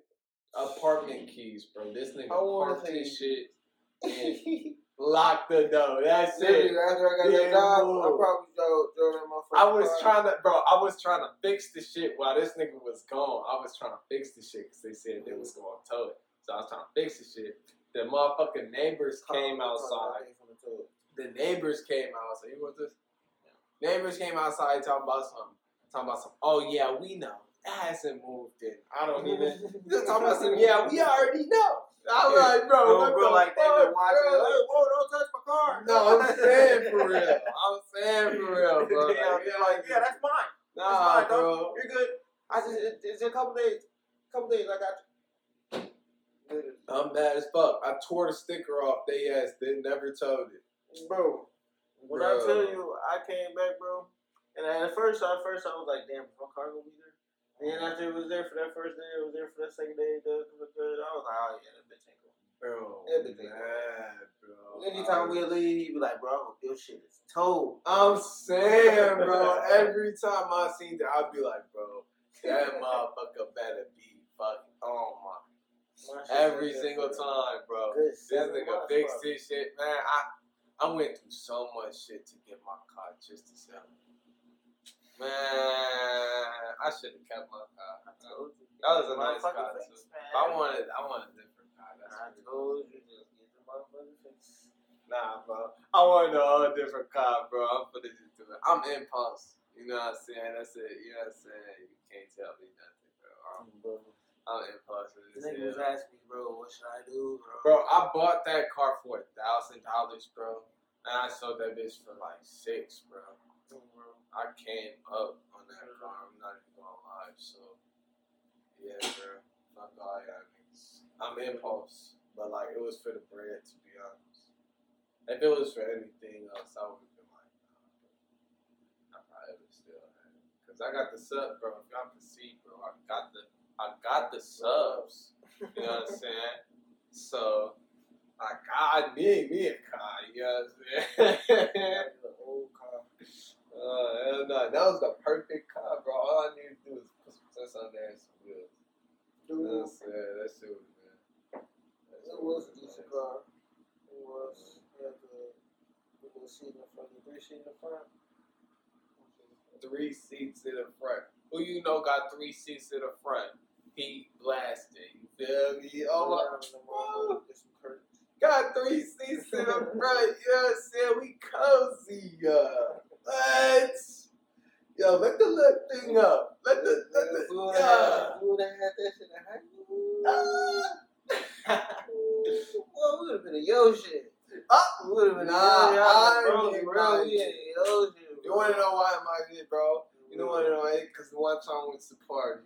apartment keys, bro. This nigga parked his shit, locked the door. That's it. after I got Yeah, that job, I probably drove, drove in my I was trying to, bro. I was trying to fix the shit while this nigga was gone. I was trying to fix the shit because they said they was gonna tow it. So I was trying to fix the shit. The motherfucking neighbors came outside. the neighbors came outside. You want this? Neighbors came outside talking about something. Talking about some. Oh yeah, we know. It hasn't moved in. I don't even. Just talking about some. Yeah, we already know. I was like, bro, Bro, what bro, the like they fuck, been watching. bro? Hey, whoa, don't touch my car. No, I'm saying for real. I'm saying for real, bro. They out there like, yeah, that's mine. nah, that's fine, bro. You're good. I just, it, it's a couple days. Couple days, I got you. I'm mad as fuck. I tore the sticker off. They ass. They never told it. Bro, when Bro. I tell you, I came back, bro, and at first, at first, I was like, damn, my car gonna be there? And then after it was there for that first day, it was there for that second day, the, the, the, I was like, oh yeah, that bitch ain't going. Bro, Everything. mad, bro. Anytime we leave, he'd be like, bro, I hope your shit is told. I'm saying, bro. Every time I seen that, I'd be like, bro, that motherfucker better be fucking on my. My Every single time, bro. Good This nigga fixed his shit, man. I I went through so much shit to get my car just to sell it. Man, I should have kept my car. That was a nice car, too. I wanted, I wanted a different car. That's I told you, just get the motherfucker fix. Nah, bro. I wanted a whole different car, bro. I'm finna just do it. I'm impulse. You know what I'm saying? That's it. You know what I'm saying? You can't tell me nothing, bro. I'm, mm, Bro, I'm impulsive. the as nigga was asking me, bro, what should I do, bro? Bro, I bought that car for a thousand dollars, bro. And I sold that bitch for like six, bro. Bro. I came up on that car. I'm not even gonna lie. So, yeah, bro. Fuck all y'all niggas. I'm impulse, but like it was for the bread, to be honest. If it was for anything else, I would have been like, nah. I probably would still had it. Cause I got the sub, bro. If y'all can see, bro, I got the, I got the subs. You know what I'm saying? So, I got me, me a car. You know what I'm saying? the old car. Uh, hell no. That was the perfect car, bro. All I need to do is put some sense on there and some wheels. You know what I'm Dude, saying? That shit was good. That it was a nice. decent car. It was. It had the, little seat in the front, the three seat in the front. Three seats in the front. Who you know got three seats in the front? Heat blasting. You feel me? Oh my. Down in the motherfucker, get some curtains. Got three seats in the front. You know what I'm saying? We cozy. Uh, what? Yo, let the little thing up. Let the, let the, would've yeah. we would've had that shit in high school. Boy, we would've been a yo shit. Ah. We would've been Nah, I. Bro, ain't bro, we in yo shit. You wanna know why am I here, bro? You know what? know why? Because the one time we went to the party,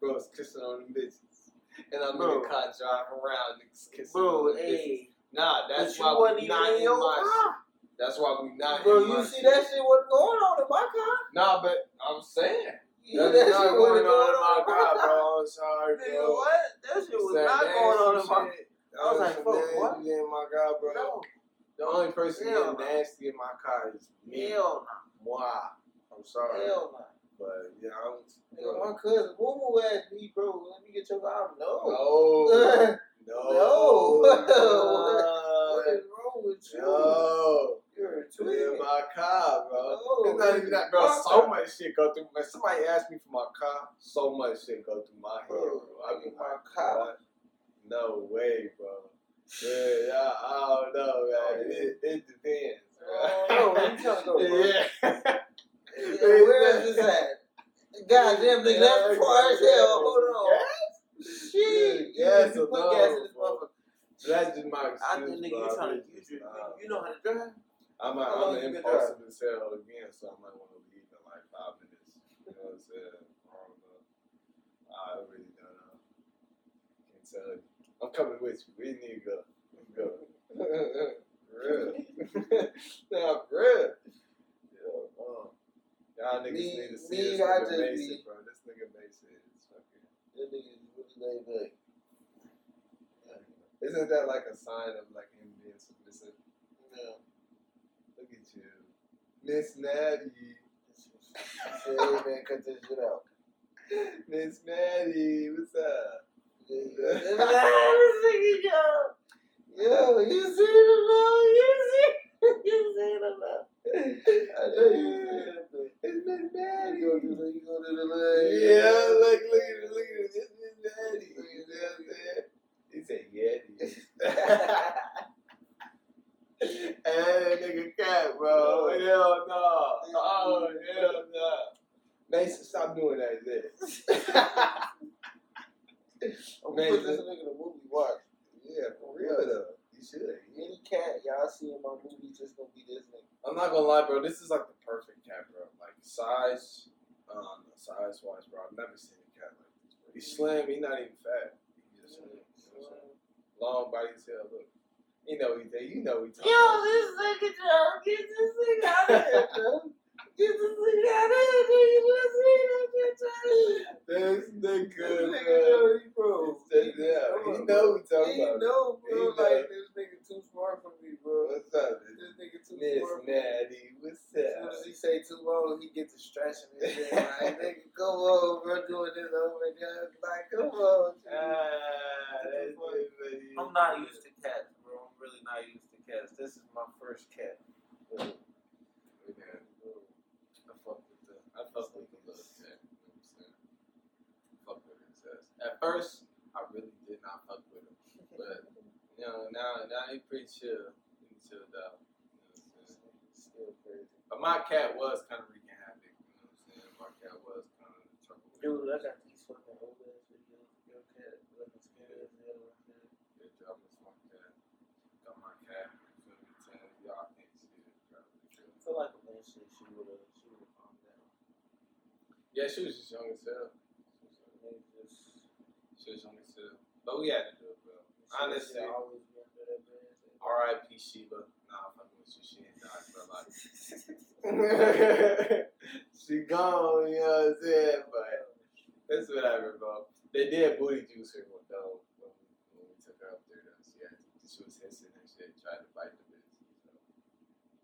bro was kissing on them bitches. And I'm in the car driving around, niggas kissing Bro, on them bitches. Nah, that's but why we even not in my car. That's why we not Bro, in my you see shit. that shit wasn't going on in my car? Nah, but I'm saying. You That's know that not shit going on in my car, bro. I'm sorry, Nigga, bro. what? That shit was not going on in my shit. I was like, fuck, what? in my car, bro. No. The only person Hell getting no. nasty in my car is me. Hell no. Moi. I'm sorry. Hell no. But, yeah, I'm. Nigga, my cousin Moo asked me, bro, let me get your car. No. No. No. No. No. what is wrong with you? No. You're a In twin. my car, bro. No. It's not even that, bro. So much shit go through. When somebody asked me for my car, so much shit go through my head, Bro, bro. I be my car. No way, bro. Yeah, yeah, I don't know, man. Oh, it, it depends. I don't. Where you trying to go, bro? Yeah. Yeah, Where is this at? Goddamn, nigga, that's far as hell. Hold on. Shit. Yeah, you, put gas in this motherfucker. That's just my I excuse, think nigga, you trying to, you, you, you know how to drive? I'm, I'm been impulsive as hell again, so I might want to leave in like five minutes. You know what I'm saying? I don't know. I really don't know. Can't tell you. I'm coming with you. We need to go. Let's go. Real. nah, for real. Yeah, um, y'all niggas Me- need to see me, this I nigga Mason, be- bro. This nigga Mason is fucking. That nigga is really laid back. Isn't that like a sign of like him being submissive? Yeah. Look at you. Miss Natty. Say, hey man, cut this shit out. Miss Natty, what's up? yo. Yo, you see it now? You see You now? I know you it. It's Miss Natty. You go do the, you go do the little, Yeah, look, look at it, look at it. It's Miss Natty. You know what I'm saying? He said Yeti. hey, nigga cat, bro. Hell no. Oh, hell no. Mason, stop doing that shit. Put this nigga in a movie. Watch. yeah, for real though. You should. Any cat y'all see in my movie just gonna be this nigga. I'm not gonna lie, bro. This is like the perfect cat, bro. Like size, um, size wise, bro. I've never seen a cat like this. Bro. He's slim. He's not even fat. He's just slim. You know what I'm saying? Long body tail. Look, you know he You know he talking. Yo, about this nigga, Joe, get this nigga out of here, Joe. Get this nigga out of here, Joe. You just see that bitch out of here. shit. This nigga, This nigga, bro. Joe, he bro. It's yeah, he know we talking He about. know, He bro. know. Like, this nigga too smart for me, bro. What's up, This nigga too Miss smart for me. Natty? What's As soon up? as he say too long, he gets to stretching his shit. Like, nigga, come on, bro, doing this over again. Like, come on. G. Ah, that's. I'm not used to cats, bro. I'm really not used to cats. This is my first cat. Yeah. I fuck with the I fuck with the little cat. You know what I'm saying? Fuck with his ass. At first, I really did not fuck with him. But you know, now now he pretty chill. He chilled out. You know what I'm saying? Still crazy. But my cat was kind of wreaking havoc. You know what I'm saying? My cat was kind of trouble. Dude, I got these fucking old ass videos of your cat looking scared as hell. and shit. Good job, Miss my cat. Got. You feel me? Ten. Y'all can't see it. I feel like eventually she would have she would have calmed down. Yeah, she was just young as hell. Just She was young as hell. But we had to do it, bro. Honestly. she always be under that bed. R.I.P. Sheba. Nah, I'm fucking with you. She ain't died for life. she gone, you know what I'm saying? But it's whatever, bro. They did booty juice her though when we, when we took her up there. Though. She, had, she was hissing and tried to bite the bitch. So.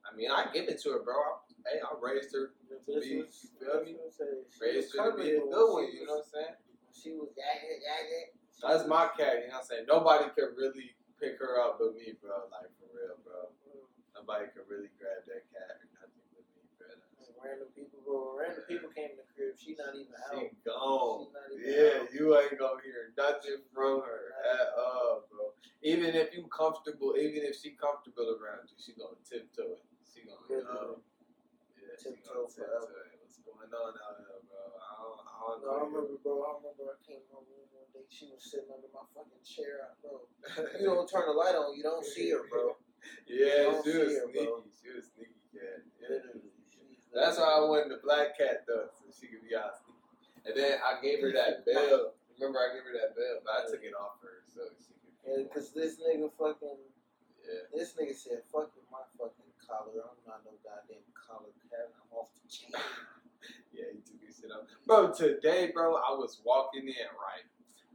I mean, I give it to her, bro. I, hey, I raised her to be, you feel me? Raised her to be a good one, you know what I'm saying? She was yagging, yagging. That's my cat, you know what I'm saying? Nobody could really pick her up but me, bro. Like, for real, bro. Nobody could really grab that cat or nothing but me, bro. That's- Random people, bro. Random people came in the crib. She not even out. She gone. She even Yeah, out. you ain't gonna hear nothing from her at all, bro. Even if you comfortable, even if she comfortable around you, she gonna tiptoe it. She gonna, know, yeah, she Tiptoe gonna tiptoe it. What's going on out there, bro? I don't, I don't No, I know. remember, bro. I remember I came home one day. She was sitting under my fucking chair, bro. You don't turn the light on, you don't see her, bro. yeah, she was her, sneaky. bro. She was sneaky, cat. Yeah. Literally. That's why I wanted the black cat though, so she could be sneaky. And then I gave her that bell. Remember, I gave her that bell, but I took it off her so she could. Yeah, cause this nigga fucking, Yeah. this nigga said, "Fuck with my fucking collar. I'm not no goddamn collar cat. I'm off the chain." Yeah, he took his shit out. Bro, today, bro, I was walking in, right?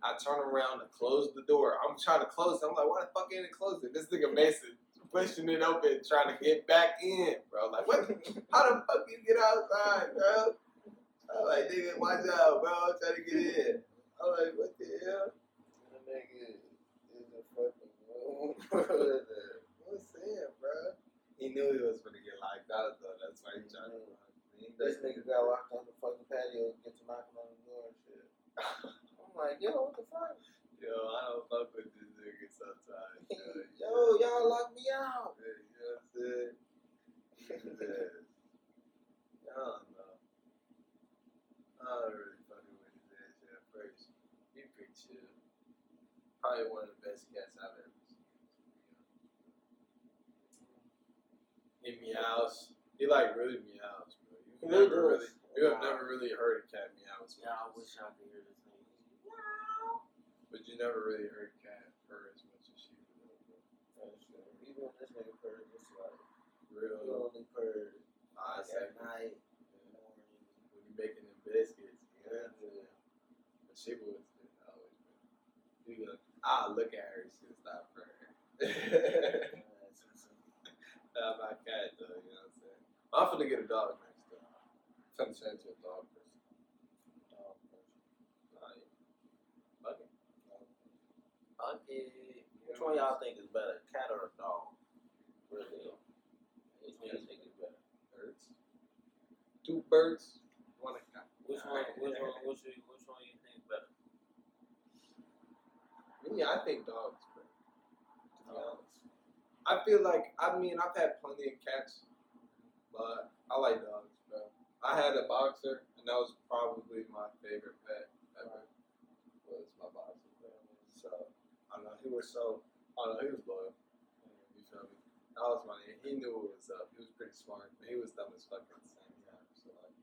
I turn around to close the door. I'm trying to close it. I'm like, why the fuck ain't it closing? This nigga Mason pushing it open, trying to get back in, bro. Like, what? How the fuck you get outside, bro? I'm like, nigga, watch out, bro. I'm trying to get in. I'm like, what the hell? That nigga is a fucking. Room, bro. What's saying, bro? He knew he was gonna get locked out, though. That's why he mm-hmm. tried to run. This nigga got locked on the fucking patio and get to knocking on the door and shit. I'm like, yo, what the fuck? Yo, I don't fuck with this nigga sometimes. Yo, Yo, y'all locked me out. Yeah, you know what I'm saying? Yeah. I don't know. I don't really fucking with his ass at first. He pretty chill. Probably one of the best cats I've ever seen. He meows. He like really meows, bro. You He never really really, does. you have never really heard a cat meow. Yeah, I wish I could hear this thing. But you never really heard a cat purr as much as she would. That's true. Even this nigga purred, it's like real. he only purred I like, say at night, yeah. morning. when you making them biscuits. Yeah. Yeah. But she was always been. You look, I look at her, she'll stop purring. Not my cat though, you know what I'm saying? I'm finna get a dog next time. I'm finna turn into a. Dog person. Like, fuck it. Fuck it. Which one y'all think is better, cat or a dog? Really? Which one you think is better? Birds. Two birds. One cat. Which one? Which one? Which one? Which one you think is better? Me, I think dogs, bro. To be Dogs. honest. I feel like I mean I've had plenty of cats, but I like dogs, bro. I had a boxer, and that was probably my favorite pet ever. Was my boxer, bro. So I know. He was so. I know. He was loyal. You feel me? That was my. He knew what was up. He was pretty smart, but he was dumb as fuck at the same time. So like,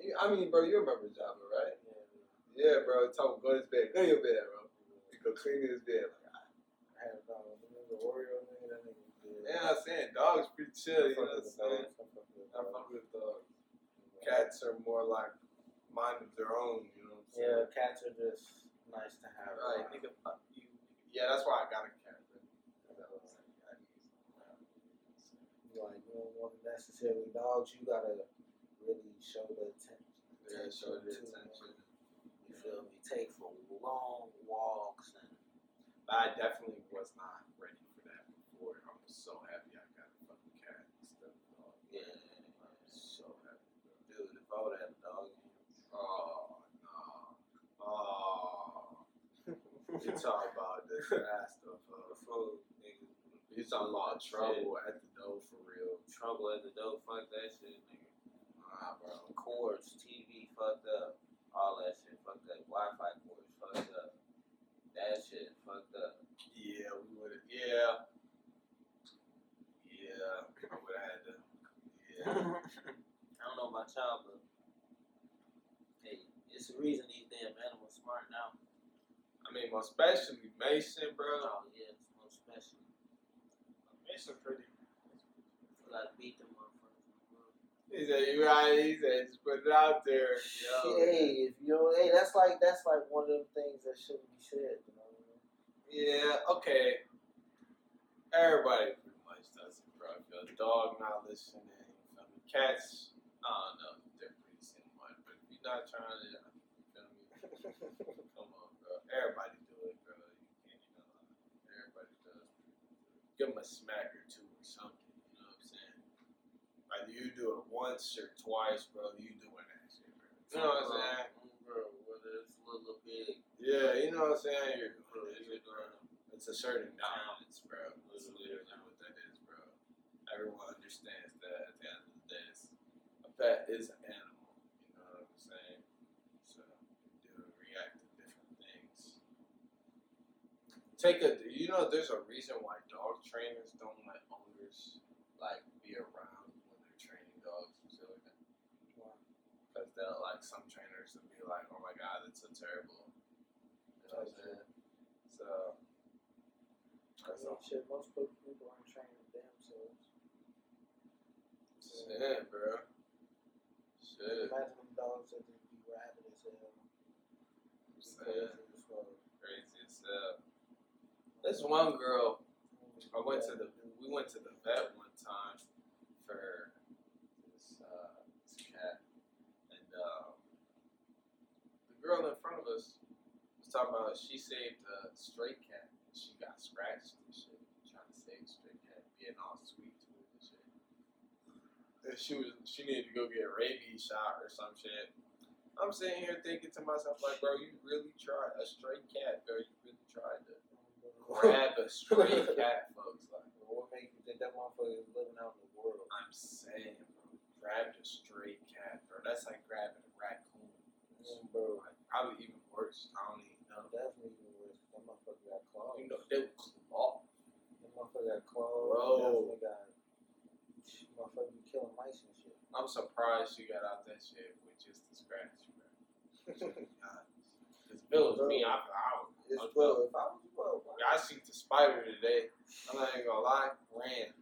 yeah, I mean, bro, you remember Java, right? Yeah, bro. Tell him go to his bed. Go to your bed, bro. He go clean his bed. Like, ah. I had a dog. Remember the Oreo nigga? That nigga. Yeah, I'm saying dogs pretty chill, you know what I'm saying? I fuck with dogs. Cats are more like mind of their own, you know what I'm saying? Yeah, cats are just nice to have. Around. nigga, fuck you. Yeah, that's why I got a cat. like, I need some- Like you don't want necessarily dogs. You gotta really show the attention. Yeah, show the to attention. them. You feel me? Take for long walks and But I definitely was not ready for that before. I was so happy I got a fucking cat instead of dog. yeah. I'm so happy. bro. Dude, if I would have had a dog, Oh, no. Oh. You talk about this ass stuff. Uh, food, nigga. you talking about trouble at the door for real. Trouble at the door, fuck that shit, nigga. Nah, bro. Cords, TV fucked up. All that shit fucked up. Wi-Fi cords fucked up. That shit fucked up. Yeah, we would have. Yeah. Yeah. I would have had to. Yeah. I don't know about y'all, but hey, it's the reason these damn animals smart now. I mean, most especially Mason, bro. Oh yeah, most special. Mason pretty. You gotta beat them motherfuckers. He said, you right. He said, just put it out there. Yo. Hey, if you don't, hey, that's like that's like one of them things that shouldn't be said. You know I mean? Yeah, okay. Everybody pretty much does it, bro. If a dog not listening, you feel me? Cats, I don't know, they're pretty similar. But if you're not trying to, you feel me? Come on, bro. Everybody do it, bro. You can't even lie. Everybody does. Give them a smack or two or something, you know what I'm saying? Either you do it once or twice, bro, you doing that shit, bro. You know what I'm saying? Bro, whether it's little big, Yeah, you know what I'm saying? You're doing it. you're doing it. It's a certain dominance, bro. That's literally what that is, bro. Everyone understands that at the end of the day, it's, a pet is an animal. You know what I'm saying? So they do react to different things. Take a, you know, there's a reason why dog trainers don't let owners like be around when they're training dogs and shit like that. Because they'll like some trainers will be like, oh my god, it's so terrible. You know what I'm saying? So. I mean, shit, most people aren't trained themselves. Shit, bro. Shit. Imagine them dogs that just be rabid as hell. Just crazy as. Crazy as hell. This one girl, I went to the we went to the vet one time for this uh this cat and um the girl in front of us was talking about she saved a stray cat. She got scratched and shit trying to save stray cat, being all sweet to it and shit. And she was she needed to go get a rabies shot or some shit. I'm sitting here thinking to myself like, bro, you really tried a stray cat, bro. You really tried to grab a stray cat, folks. Like, What make you think that motherfucker is living out in the world? I'm saying, bro, grabbed a stray cat, bro. That's like grabbing a raccoon. Mm, bro. Like, probably even worse. I don't even know. That's even worse. That motherfucker got claws. You know, they would claw. That motherfucker got claws. Bro. Definitely got Motherfucker be killing mice and shit. I'm surprised you got out that shit with just the scratch, bro. Cause if it was me, I, I, It's Okay. bro. If I was bro, bro. I seen the spider today. I'm not even gonna lie, ran,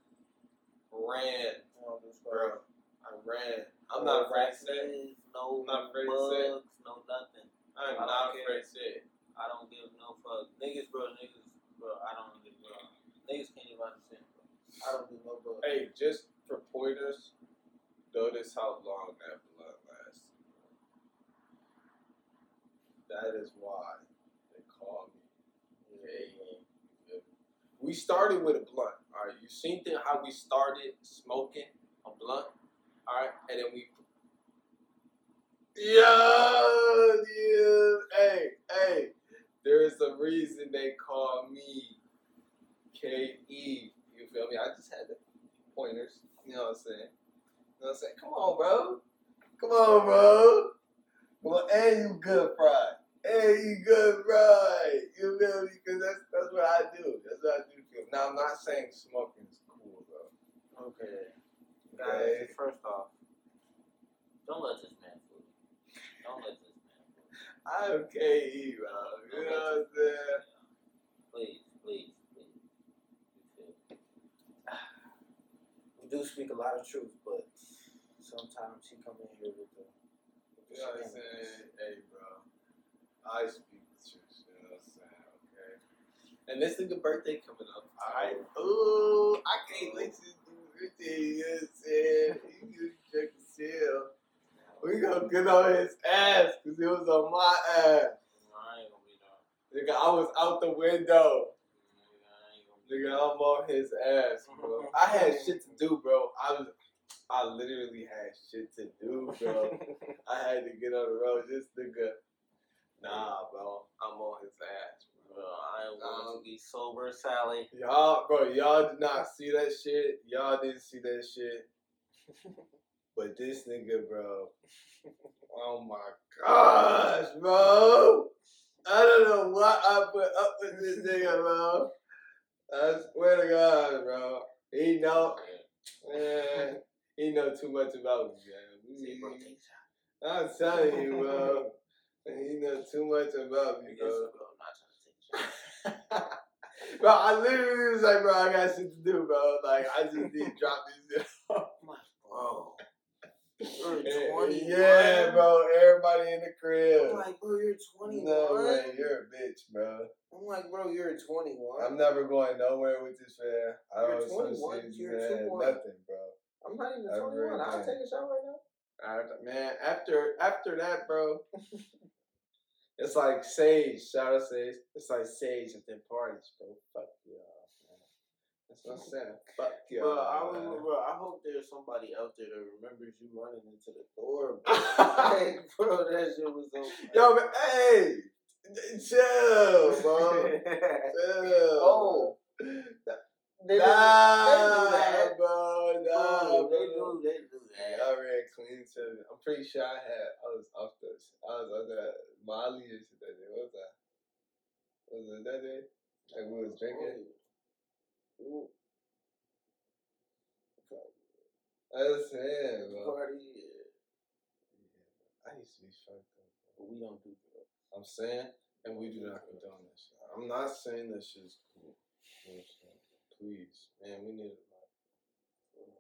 ran, I bro. I ran. I'm No not afraid to say. No I'm not afraid to say. bugs, no nothing. I'm I not afraid to say. I don't give no fuck. Niggas, bro, niggas, bro, I don't give bro. Niggas can't even understand, bro. I don't do no bugs. Hey, just for pointers, notice how long that blood lasts. That is why they call me K. We started with a blunt. All right, you seen the, how we started smoking a blunt. All right, and then we. Yeah, yeah. Hey, hey. There's a reason they call me K E. You feel me? I just had the pointers. You know what I'm saying? You know what I'm saying? Come on, bro. Come on, bro. Well, and you good fried. And you good fried. You feel me? Because that's, that's what I do. That's what I do feel. Now, I'm not saying smoking is cool, though. Okay. Okay. Guys, first off, don't let this man fool you. Don't let this man fool you. I'm KE, bro. You know what I'm saying? Please, please, please. We do speak a lot of truth, but sometimes he come in here with the, with the You know what I'm saying? Hey, bro. I speak the truth. You know what I'm saying? Okay. And this nigga birthday coming up. I Ooh, I can't let you do birthday. You know what I'm saying? You just check the chill. We gonna get on his ass because it was on my ass. I ain't gonna be there. Nigga, I was out the window. Nigga, I ain't gonna be Nigga, I'm on his ass, bro. I had shit to do, bro. I was, I literally had shit to do, bro. I had to get on the road. This nigga, nah, bro. I'm on his ass, Bro, I am Um, going to be sober, Sally. Y'all, bro, y'all did not see that shit. Y'all didn't see that shit. But this nigga, bro. Oh my gosh, bro. I don't know what I put up with this nigga, bro. I swear to God, bro. He know, man. He know too much about me, man. take a shot. I'm telling you, bro. He know too much about me, bro. bro, I'm not trying to take bro, I literally was like, bro, I got shit to do, bro. Like, I just need to drop this. I'm like, bro. You're Yeah, 21. Bro. Everybody in the I'm crib. like, bro, you're 21. No way, you're a bitch, bro. I'm like, bro, you're 21. I'm never going nowhere with this man. I You're don't 21, associate you're man. 21. Nothing, bro. I'm not even Ever 21. I'll again. take a shot right now. After, man, after after that, bro, it's like Sage. Shout out Sage. It's like Sage at their parties, bro. Fuck y'all, man. That's what I'm saying. Fuck y'all. Bro, I bro, I hope there's somebody out there that remembers you running into the door. Bro, Like, bro that shit was so. Yo, man, hey, chill, bro. chill. Oh. They, nah, do, that. bro. Nah, they do, they do that. I ran clean to. I'm pretty sure I had. I was off the. I was on that Molly and shit that day. What was that? Was it that day? Like we was drinking. Oh, ooh, I was bro. Party, yeah. I used to be fucked up. But we don't do drugs. I'm saying, and we do not condone this. shit. I'm not saying this shit's cool. Please, man, we need to like that.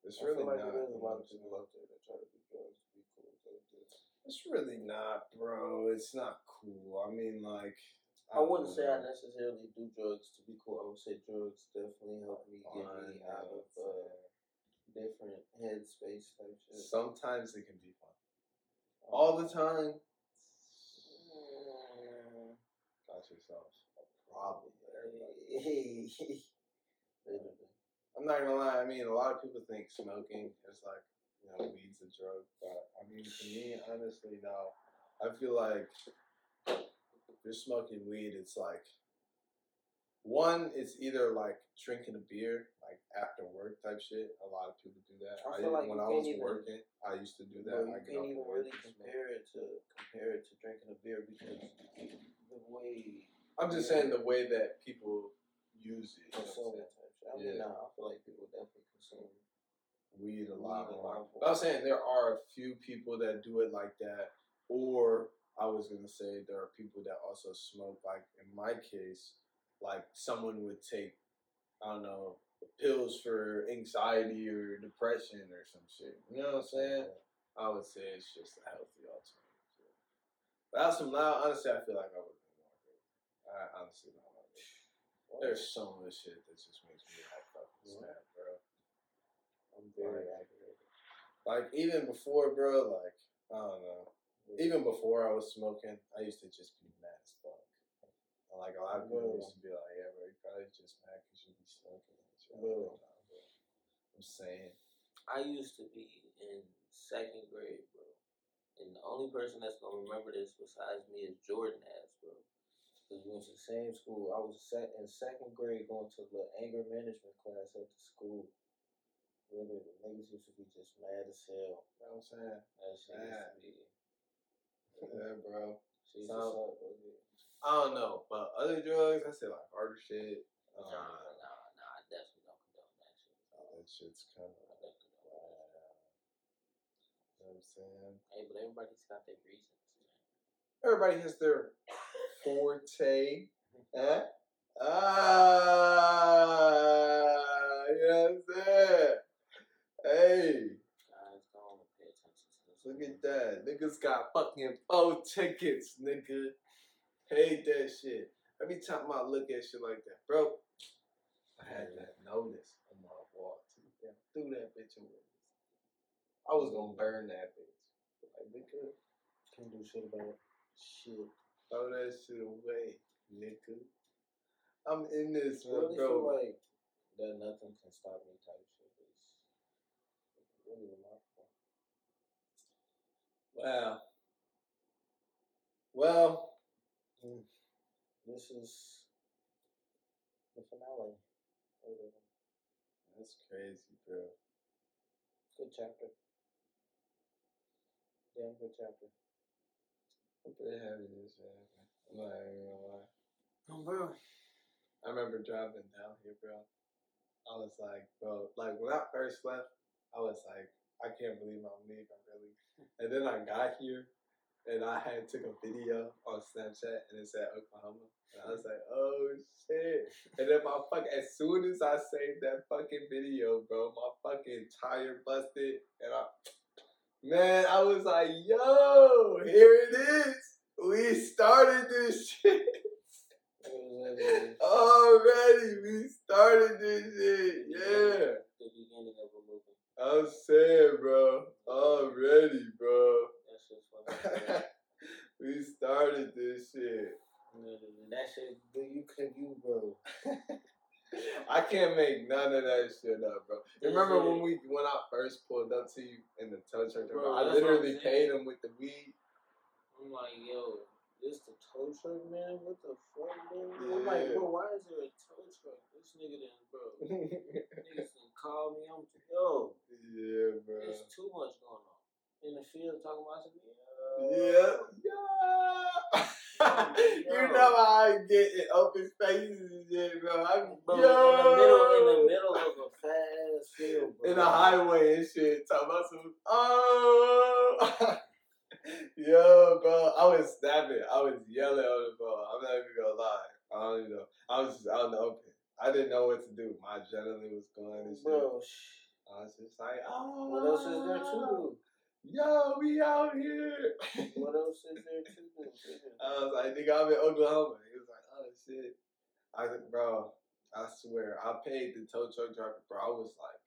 It's I really like not. there's a lot of people out there that try to do drugs to be cool. So it's- It's really not, bro. It's not cool. I mean, like. I wouldn't don't say I necessarily do drugs to be cool. I would say drugs definitely help me get Fun, me out of uh, different headspace type shit. Sometimes it can be fun. All the time, Mm, got yourself a problem Literally. I'm not gonna lie. I mean, a lot of people think smoking is like, you know, weed's a drug, but I mean, to me, honestly, no. I feel like if you're smoking weed, it's like one, it's either like drinking a beer, like after work type shit. A lot of people do that. I I, feel like when I was even- working, I used to do that. you I can't even really compare it to compare it to drinking a beer because the way I'm just saying the way that people use it. You know what I'm consume saying? type shit. I mean, Yeah. nah, I feel like people definitely consume weed a lot Weed a more. lot But I'm saying there are a few people that do it like that, or I was gonna say there are people that also smoke. Like in my case, like someone would take, I don't know, pills for anxiety or depression or some shit. You know what I'm saying? I would say it's just a healthy alternative. But that's some loud. Honestly, I feel like I would have been more good. I honestly don't know. There's so much shit that just makes me like fucking sad, bro. I'm very aggravated. Like even before, bro. Like I don't know. Even before I was smoking, I used to just be mad as fuck. And, like a lot of people used to be like, "Yeah, bro, you probably just mad because you be smoking." and shit." Nah, bro. I'm saying, I used to be in second grade, bro. And the only person that's gonna remember this besides me is Jordan ass, bro. Because we went to the same school. I was sec- in second grade going to the anger management class at the school. Literally, niggas used to be just mad as hell. you know what I'm saying? That shit used to be. Yeah, bro. Shit So-. I don't know, but other drugs, I say like harder shit. Nah, Um, nah, nah. I definitely don't condone that shit. that shit's kind of. I don't. You know what I'm saying? Hey, but everybody's got their reasons, man. Everybody has their forte. Eh? Ah, you know what I'm saying? Hey, Guys, don't pay attention to this. look at that. Niggas got fucking four tickets, nigga. Hate that shit. Every time I look at shit like that, bro, I had that notice on my wall. too. Damn, Threw that bitch away. I was gonna burn that bitch. Like, nigga, Can't do shit about it. Shit. Throw that shit away, nigga. I'm in this, I really bro. feel like that nothing can stop me type shit is really remarkable. Wow. Well, mm, This is the finale. that's crazy, bro. Good chapter. Damn good chapter. I'm pretty happy this happened. I'm not even gonna lie. Oh, bro. I remember driving down here, bro. I was like, bro, like when I first left, I was like, I can't believe I'm leaving, really. And then I got here, and I had took a video on Snapchat, and it said Oklahoma, and I was like, oh shit. And then my fuck, as soon as I saved that fucking video, bro, my fucking tire busted, and I, man, I was like, yo, here it is. We started this shit. Already, we started this shit. Yeah. The beginning of a. I'm saying, bro. Already, bro. That's just funny. we started this shit. That shit, do you could you, bro? I can't make none of that shit up, bro. Remember when we when I first pulled up to you in the tow truck? Bro, I literally paid him with the weed. I'm like, yo, this the tow truck, man? What the fuck, man? I'm like, Yeah. bro, why is there a tow truck? This nigga done, bro. Niggas done call me. I'm, like, yo, yeah, bro. there's too much going on. In the field talking about some, Yeah. Yeah. you know how I get in open spaces and shit, bro. I Bro, yo. in the middle, in the middle of a fast field, bro. in the highway and shit, talking about some oh Yo, bro, I was snapping. I was yelling on the phone. I'm not even gonna lie. I don't even know. I was just out in the open. I didn't know what to do. My adrenaline was going and shit. Bro, I was just like, oh. what else is there to ah. do? Yo, we out here. What else is there to? I was like, nigga, I'm in Oklahoma. He was like, oh shit. I said, bro, I swear, I paid the tow truck driver, bro. I was like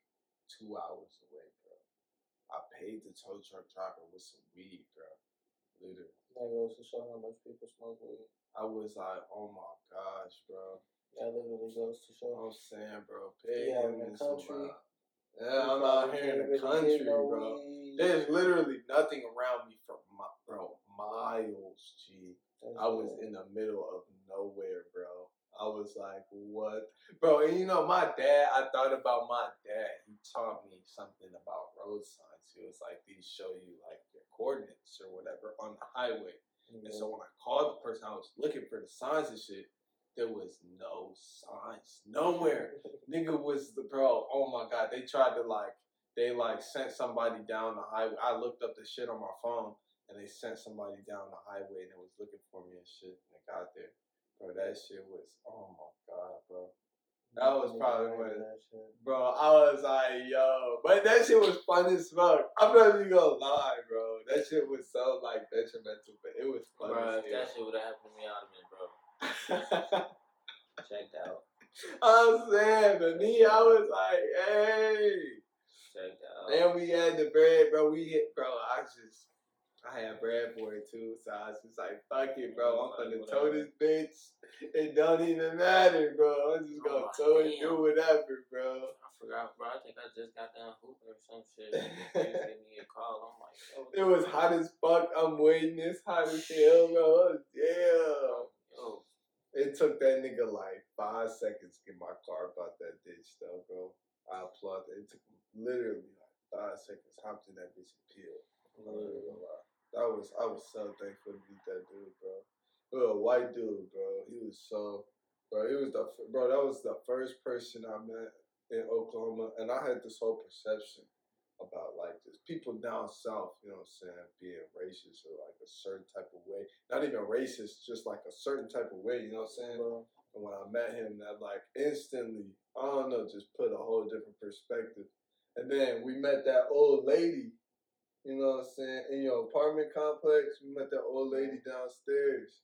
two hours away, bro. I paid the tow truck driver with some weed, bro. Literally. That goes to show how much people smoke weed. I was like, oh my gosh, bro. That literally goes to show. I'm saying, bro, pay Yeah, him in the is some country. Yeah, I'm out here in the country, bro. There's literally nothing around me for my, bro, miles, G. I was in the middle of nowhere, bro. I was like, what? Bro, and you know, my dad, I thought about my dad. He taught me something about road signs. He was like, these show you like your coordinates or whatever on the highway. And so when I called the person, I was looking for the signs and shit. There was no signs. Nowhere. Nigga was the bro. Oh my god. They tried to like they like sent somebody down the highway. I looked up the shit on my phone, and they sent somebody down the highway, and it was looking for me and shit. And they got there, bro. That shit was oh my god, bro. That was probably one of- that shit. Bro, I was like, yo, but that shit was fun as fuck. I'm not even gonna lie, bro. That shit was so like detrimental, but it was fun Bro, as if that shit would have happened to me, I'd have been bro. Checked out. I'm saying, but me, I was like, hey. Checked out. And we had the bread, bro. We hit, bro. I just, I had bread for it too, so I was just like, fuck it, bro. I'm gonna tow this bitch. It don't even matter, bro. I'm just gonna Oh, tow it, do whatever, bro. I forgot, bro. I think I just got done hooping or some shit. Me a call. I'm like, yo, It was hot as fuck. I'm waiting. It's hot as hell, bro. Oh, damn. yo, It took that nigga like five seconds to get my car out that ditch, though, bro. I applaud that. It took literally like five seconds. Hopped in that bitch and peeled. That was I was so thankful to meet that dude, bro. Little white dude, bro. He was so, bro. He was the bro. That was the first person I met in Oklahoma, and I had this whole perception about like just people down south. You know what I'm saying? Being racist or like a certain type of way. Not even racist, just like a certain type of way. You know what I'm saying? And when I met him, that like instantly, I don't know, just put a whole different perspective. And then we met that old lady, you know what I'm saying, in your apartment complex. We met that old lady downstairs.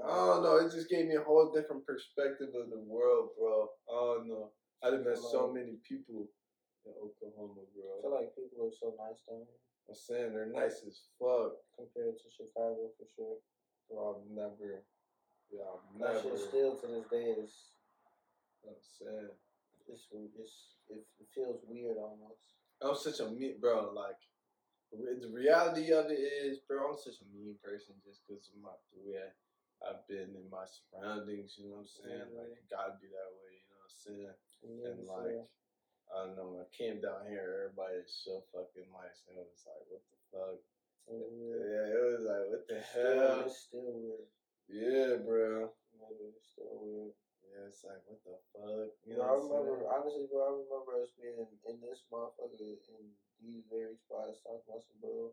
I don't know, it just gave me a whole different perspective of the world, bro. I don't know. I done met so many people in Oklahoma, I feel like people are so nice down here I'm saying they're nice as fuck. compared to Chicago for sure. Bro, I've never, yeah, I've That never, shit still to this day is I'm saying. it's it's it, it feels weird almost. I'm such a mean bro. Like the reality of it is, bro, I'm such a mean person just because of my the way I, I've been in my surroundings. You know what I'm saying? Like it gotta be that way. You know what I'm saying? Yeah, And like I don't know. When I came down here, everybody is so fucking nice, and it was like, what the fuck? Yeah, it was like, what the Still, hell? it's still weird. Yeah, bro. Maybe it's still weird. Yeah, it's like, what the fuck? You know I remember, honestly, bro, I remember us being in this motherfucker in these very spots talking about some bro.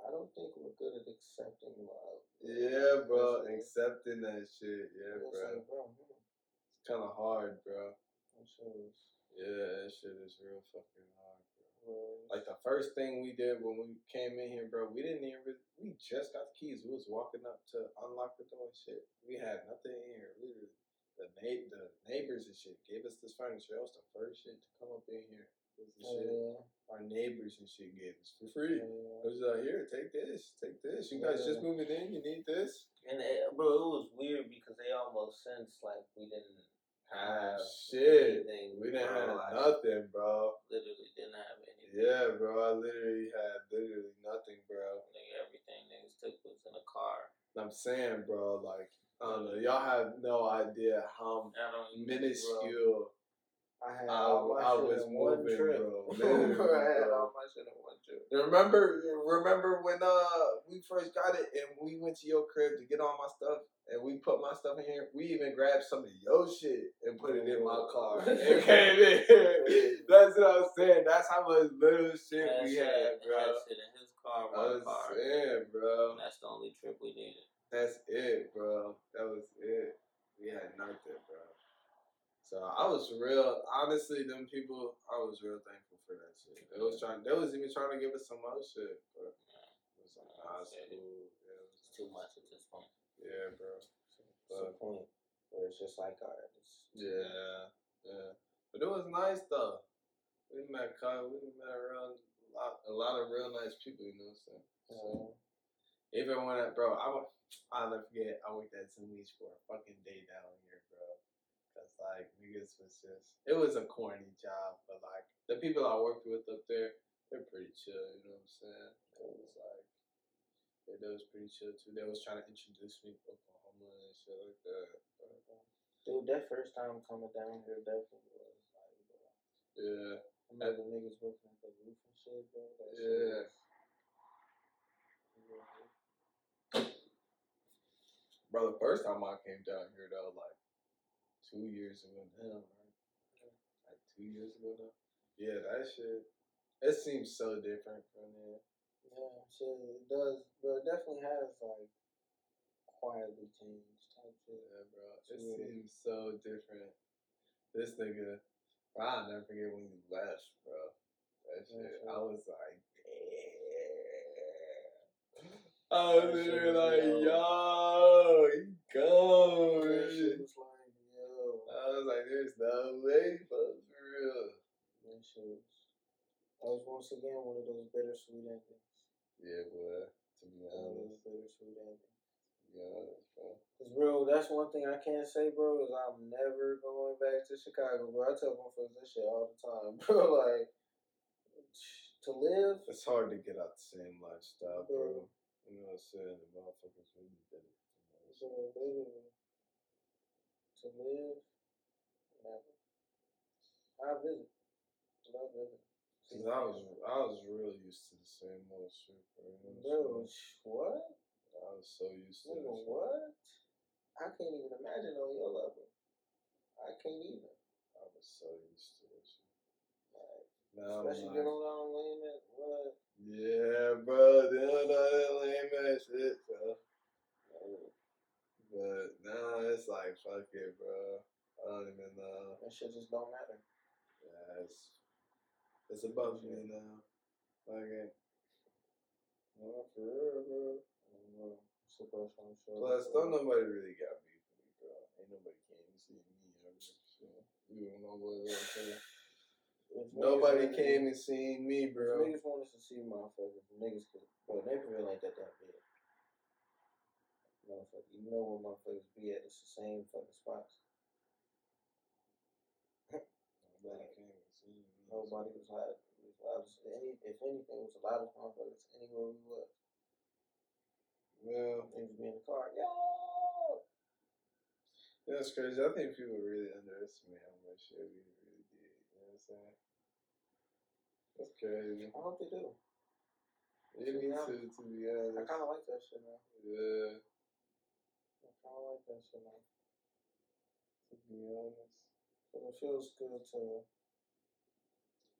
I don't think we're good at accepting love. Yeah, bro. Like- Accepting that shit. Yeah, bro. like, bro, hmm, It's kind of hard, bro. that shit was- Yeah, that shit is real fucking hard, bro. was- Like the first thing we did when we came in here, bro, we didn't even really, we just got the keys. We was walking up to unlock the door and shit. We had nothing in here, literally. The na- the neighbors and shit gave us this furniture. That was the first shit to come up in here. Oh, shit yeah, our neighbors and shit gave us for free. Oh, yeah, It was like, here, take this, take this. You guys just moving in, you need this. And it, bro, it was weird because they almost sensed like we didn't have shit. anything. We didn't bro. have nothing, bro. Literally didn't have anything. Yeah, bro. I literally had literally nothing, bro. Nigga, everything niggas took was in a car. I'm saying, bro, like, I don't know. Y'all have no idea how minuscule I had I, all my I shit was in one moving, trip. bro. I had all my shit in one trip. Remember, remember when uh we first got it and we went to your crib to get all my stuff and we put my stuff in here. We even grabbed some of your shit and put it in my car. It came in. That's what I was saying. That's how much little shit we shit- had, bro. Had shit in his car, my car. saying, bro. That's the only trip we needed. That's it, bro. That was it. We had nothing. So I was real, honestly, them people, I was real thankful for that shit. They was trying, they was even trying to give us some other shit, but it was like, nah, it's cool. Yeah, it was- It's too much at this point. yeah, bro. It's the point where it's just like, alright, it's Yeah, yeah. But it was nice though. We met Kyle, we met around a lot, a lot of real nice people. You know what I'm saying? So, uh, even when I, bro, I I'll never forget. I worked at Zoom Beach for a fucking day down here, bro. Like niggas was just, it was a corny job, but like the people I worked with up there, they're pretty chill. You know what I'm saying? It was like, yeah, they was pretty chill too. They was trying to introduce me to Oklahoma and shit like that. Um, Dude, that first time coming down here definitely was like, bro. yeah. I remember niggas working at the roof and shit, bro. That Yeah. was- Bro, the first time I came down here though, like two years ago now, right? Like two years ago now. Yeah, that shit. It seems so different from there. Yeah, shit, it does, but it definitely has like quietly changed type shit. Yeah, bro. It weird. seems so different. This nigga, bro, I'll never forget when you left, bro. That Yeah, shit. sure. I was like, damn. I was literally like, dope. yo, he gone. That shit was like, yo, I was like, there's no way, but for real. that shit was. That was once again one of those bittersweet endings. Yeah, boy. To be One of honest, those bittersweet endings. to be honest, bro. Cause bro, that's one thing I can't say, bro, is I'm never going back to Chicago, bro. I tell my friends this shit all the time, bro. Like to live, It's hard to get out the same lifestyle, bro. Bro. You know what I'm saying? The motherfuckers really did it. to live, never. I visit, love visit. Cause I was I was real used to the same old shit, bro. Bro, what? I was so used to Nigga, what? I can't even imagine on your level. I can't even. I was so used to it. shit. Like, Now especially I'm getting like, on lane at what? yeah, bro, they don't that lame ass shit, bro. But now it's like, fuck it, bro. I don't even know. That shit just don't matter. Yeah, it's, it's above me now. Fuck uh, it. No, for. I don't know. Supposed to show. Plus, don't nobody really got beef with me, bro. Ain't nobody came to see me ever. So, you don't know what I'm saying. Niggas Nobody came and seen me, bro. niggas want us to see motherfuckers, niggas could. Bro, Naperville ain't that that big. Motherfucker, you know where motherfuckers be at. It's the same fucking spots. Nobody came and seen me. Nobody was hot. Was any. If anything, it was the loudest motherfuckers anywhere we was. Well, Niggas be in the car. Yo. that's crazy. I think people really underestimate how much shit we really did. You know what I'm saying? That's crazy. I hope they do. Yeah, me too, to be honest. I kind of like that shit now. Yeah, I kind of like that shit now. to be honest. Cause it feels good to.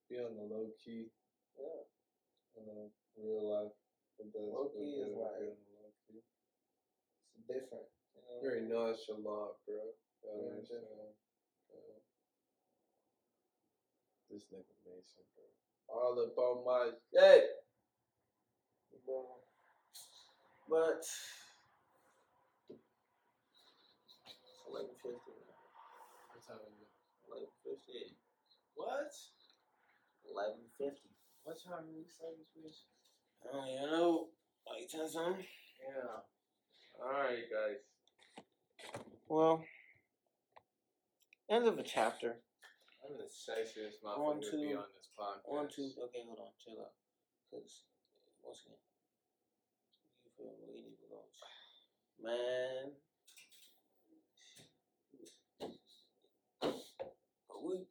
Be on the low key, Yeah. uh, real life. Low key is like- low key. It's different. You know? Very nonchalant, bro. Very different. Uh, this nigga Mason, bro. All up on my Hey. But eleven fifty now. What time is it? Eleven fifty. What? Eleven fifty. What time are we starting this? Oh, you know, like ten something. Yeah. Alright, guys. Well, end of the chapter. I'm the sexiest motherfucker to be on this podcast. One, two. Okay, hold on. Chill out. Cause once again, you feel me? We need to go. Man, we.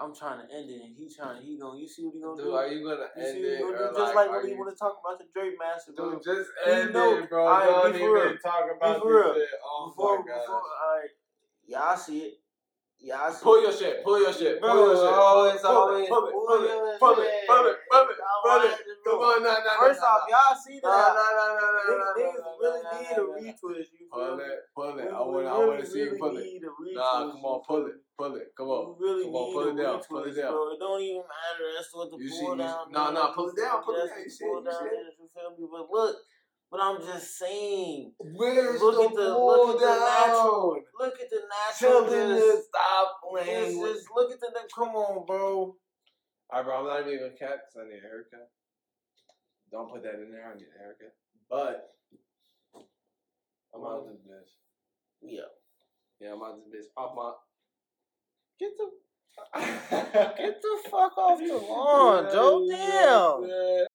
I'm trying to end it, and he trying. He going. You see what he gonna Dude, do? are you gonna You end it? gonna do? Just like, like when he you- want to talk about the Drake master, bro. Dude, just He end know- it, bro. Alright, Don't even real. talk about this real. shit. Oh before, my god. before, all right, y'all see it. Y'all see Pull your shit. Pull your shit. Pull your shit. always it. Pull it. Pull it. Pull it. Pull it. Pull it. Pull it. Come on, nah, nah, First nah, off, nah, y'all see that? nah, nah, nah, nah, Niggas, nah, niggas nah, really nah, need nah, a retwist. You Pull it. Pull it. I want. I want to see you pull it. need a retwist. Nah, come on, pull it. Pull it. Come on. Really Come on, pull it down. Pull it down. bro. It don't even matter as to what the You pull down. nah, nah, pull it down, pull it down. You see you down see it. is, You feel me? But look, but I'm just saying. Where's Look the at the- look at the down? natural- Look at the natural. Just- us stop playing with. just look at the. Come on, bro. Alright, bro. I'm not even gonna cap because I need a haircut. Don't put that in there. I need a haircut. But I'm out of this bitch. Yeah. Yeah, I'm out of this bitch. Off my. Get the get the fuck off the lawn, Joe. Damn. Yeah.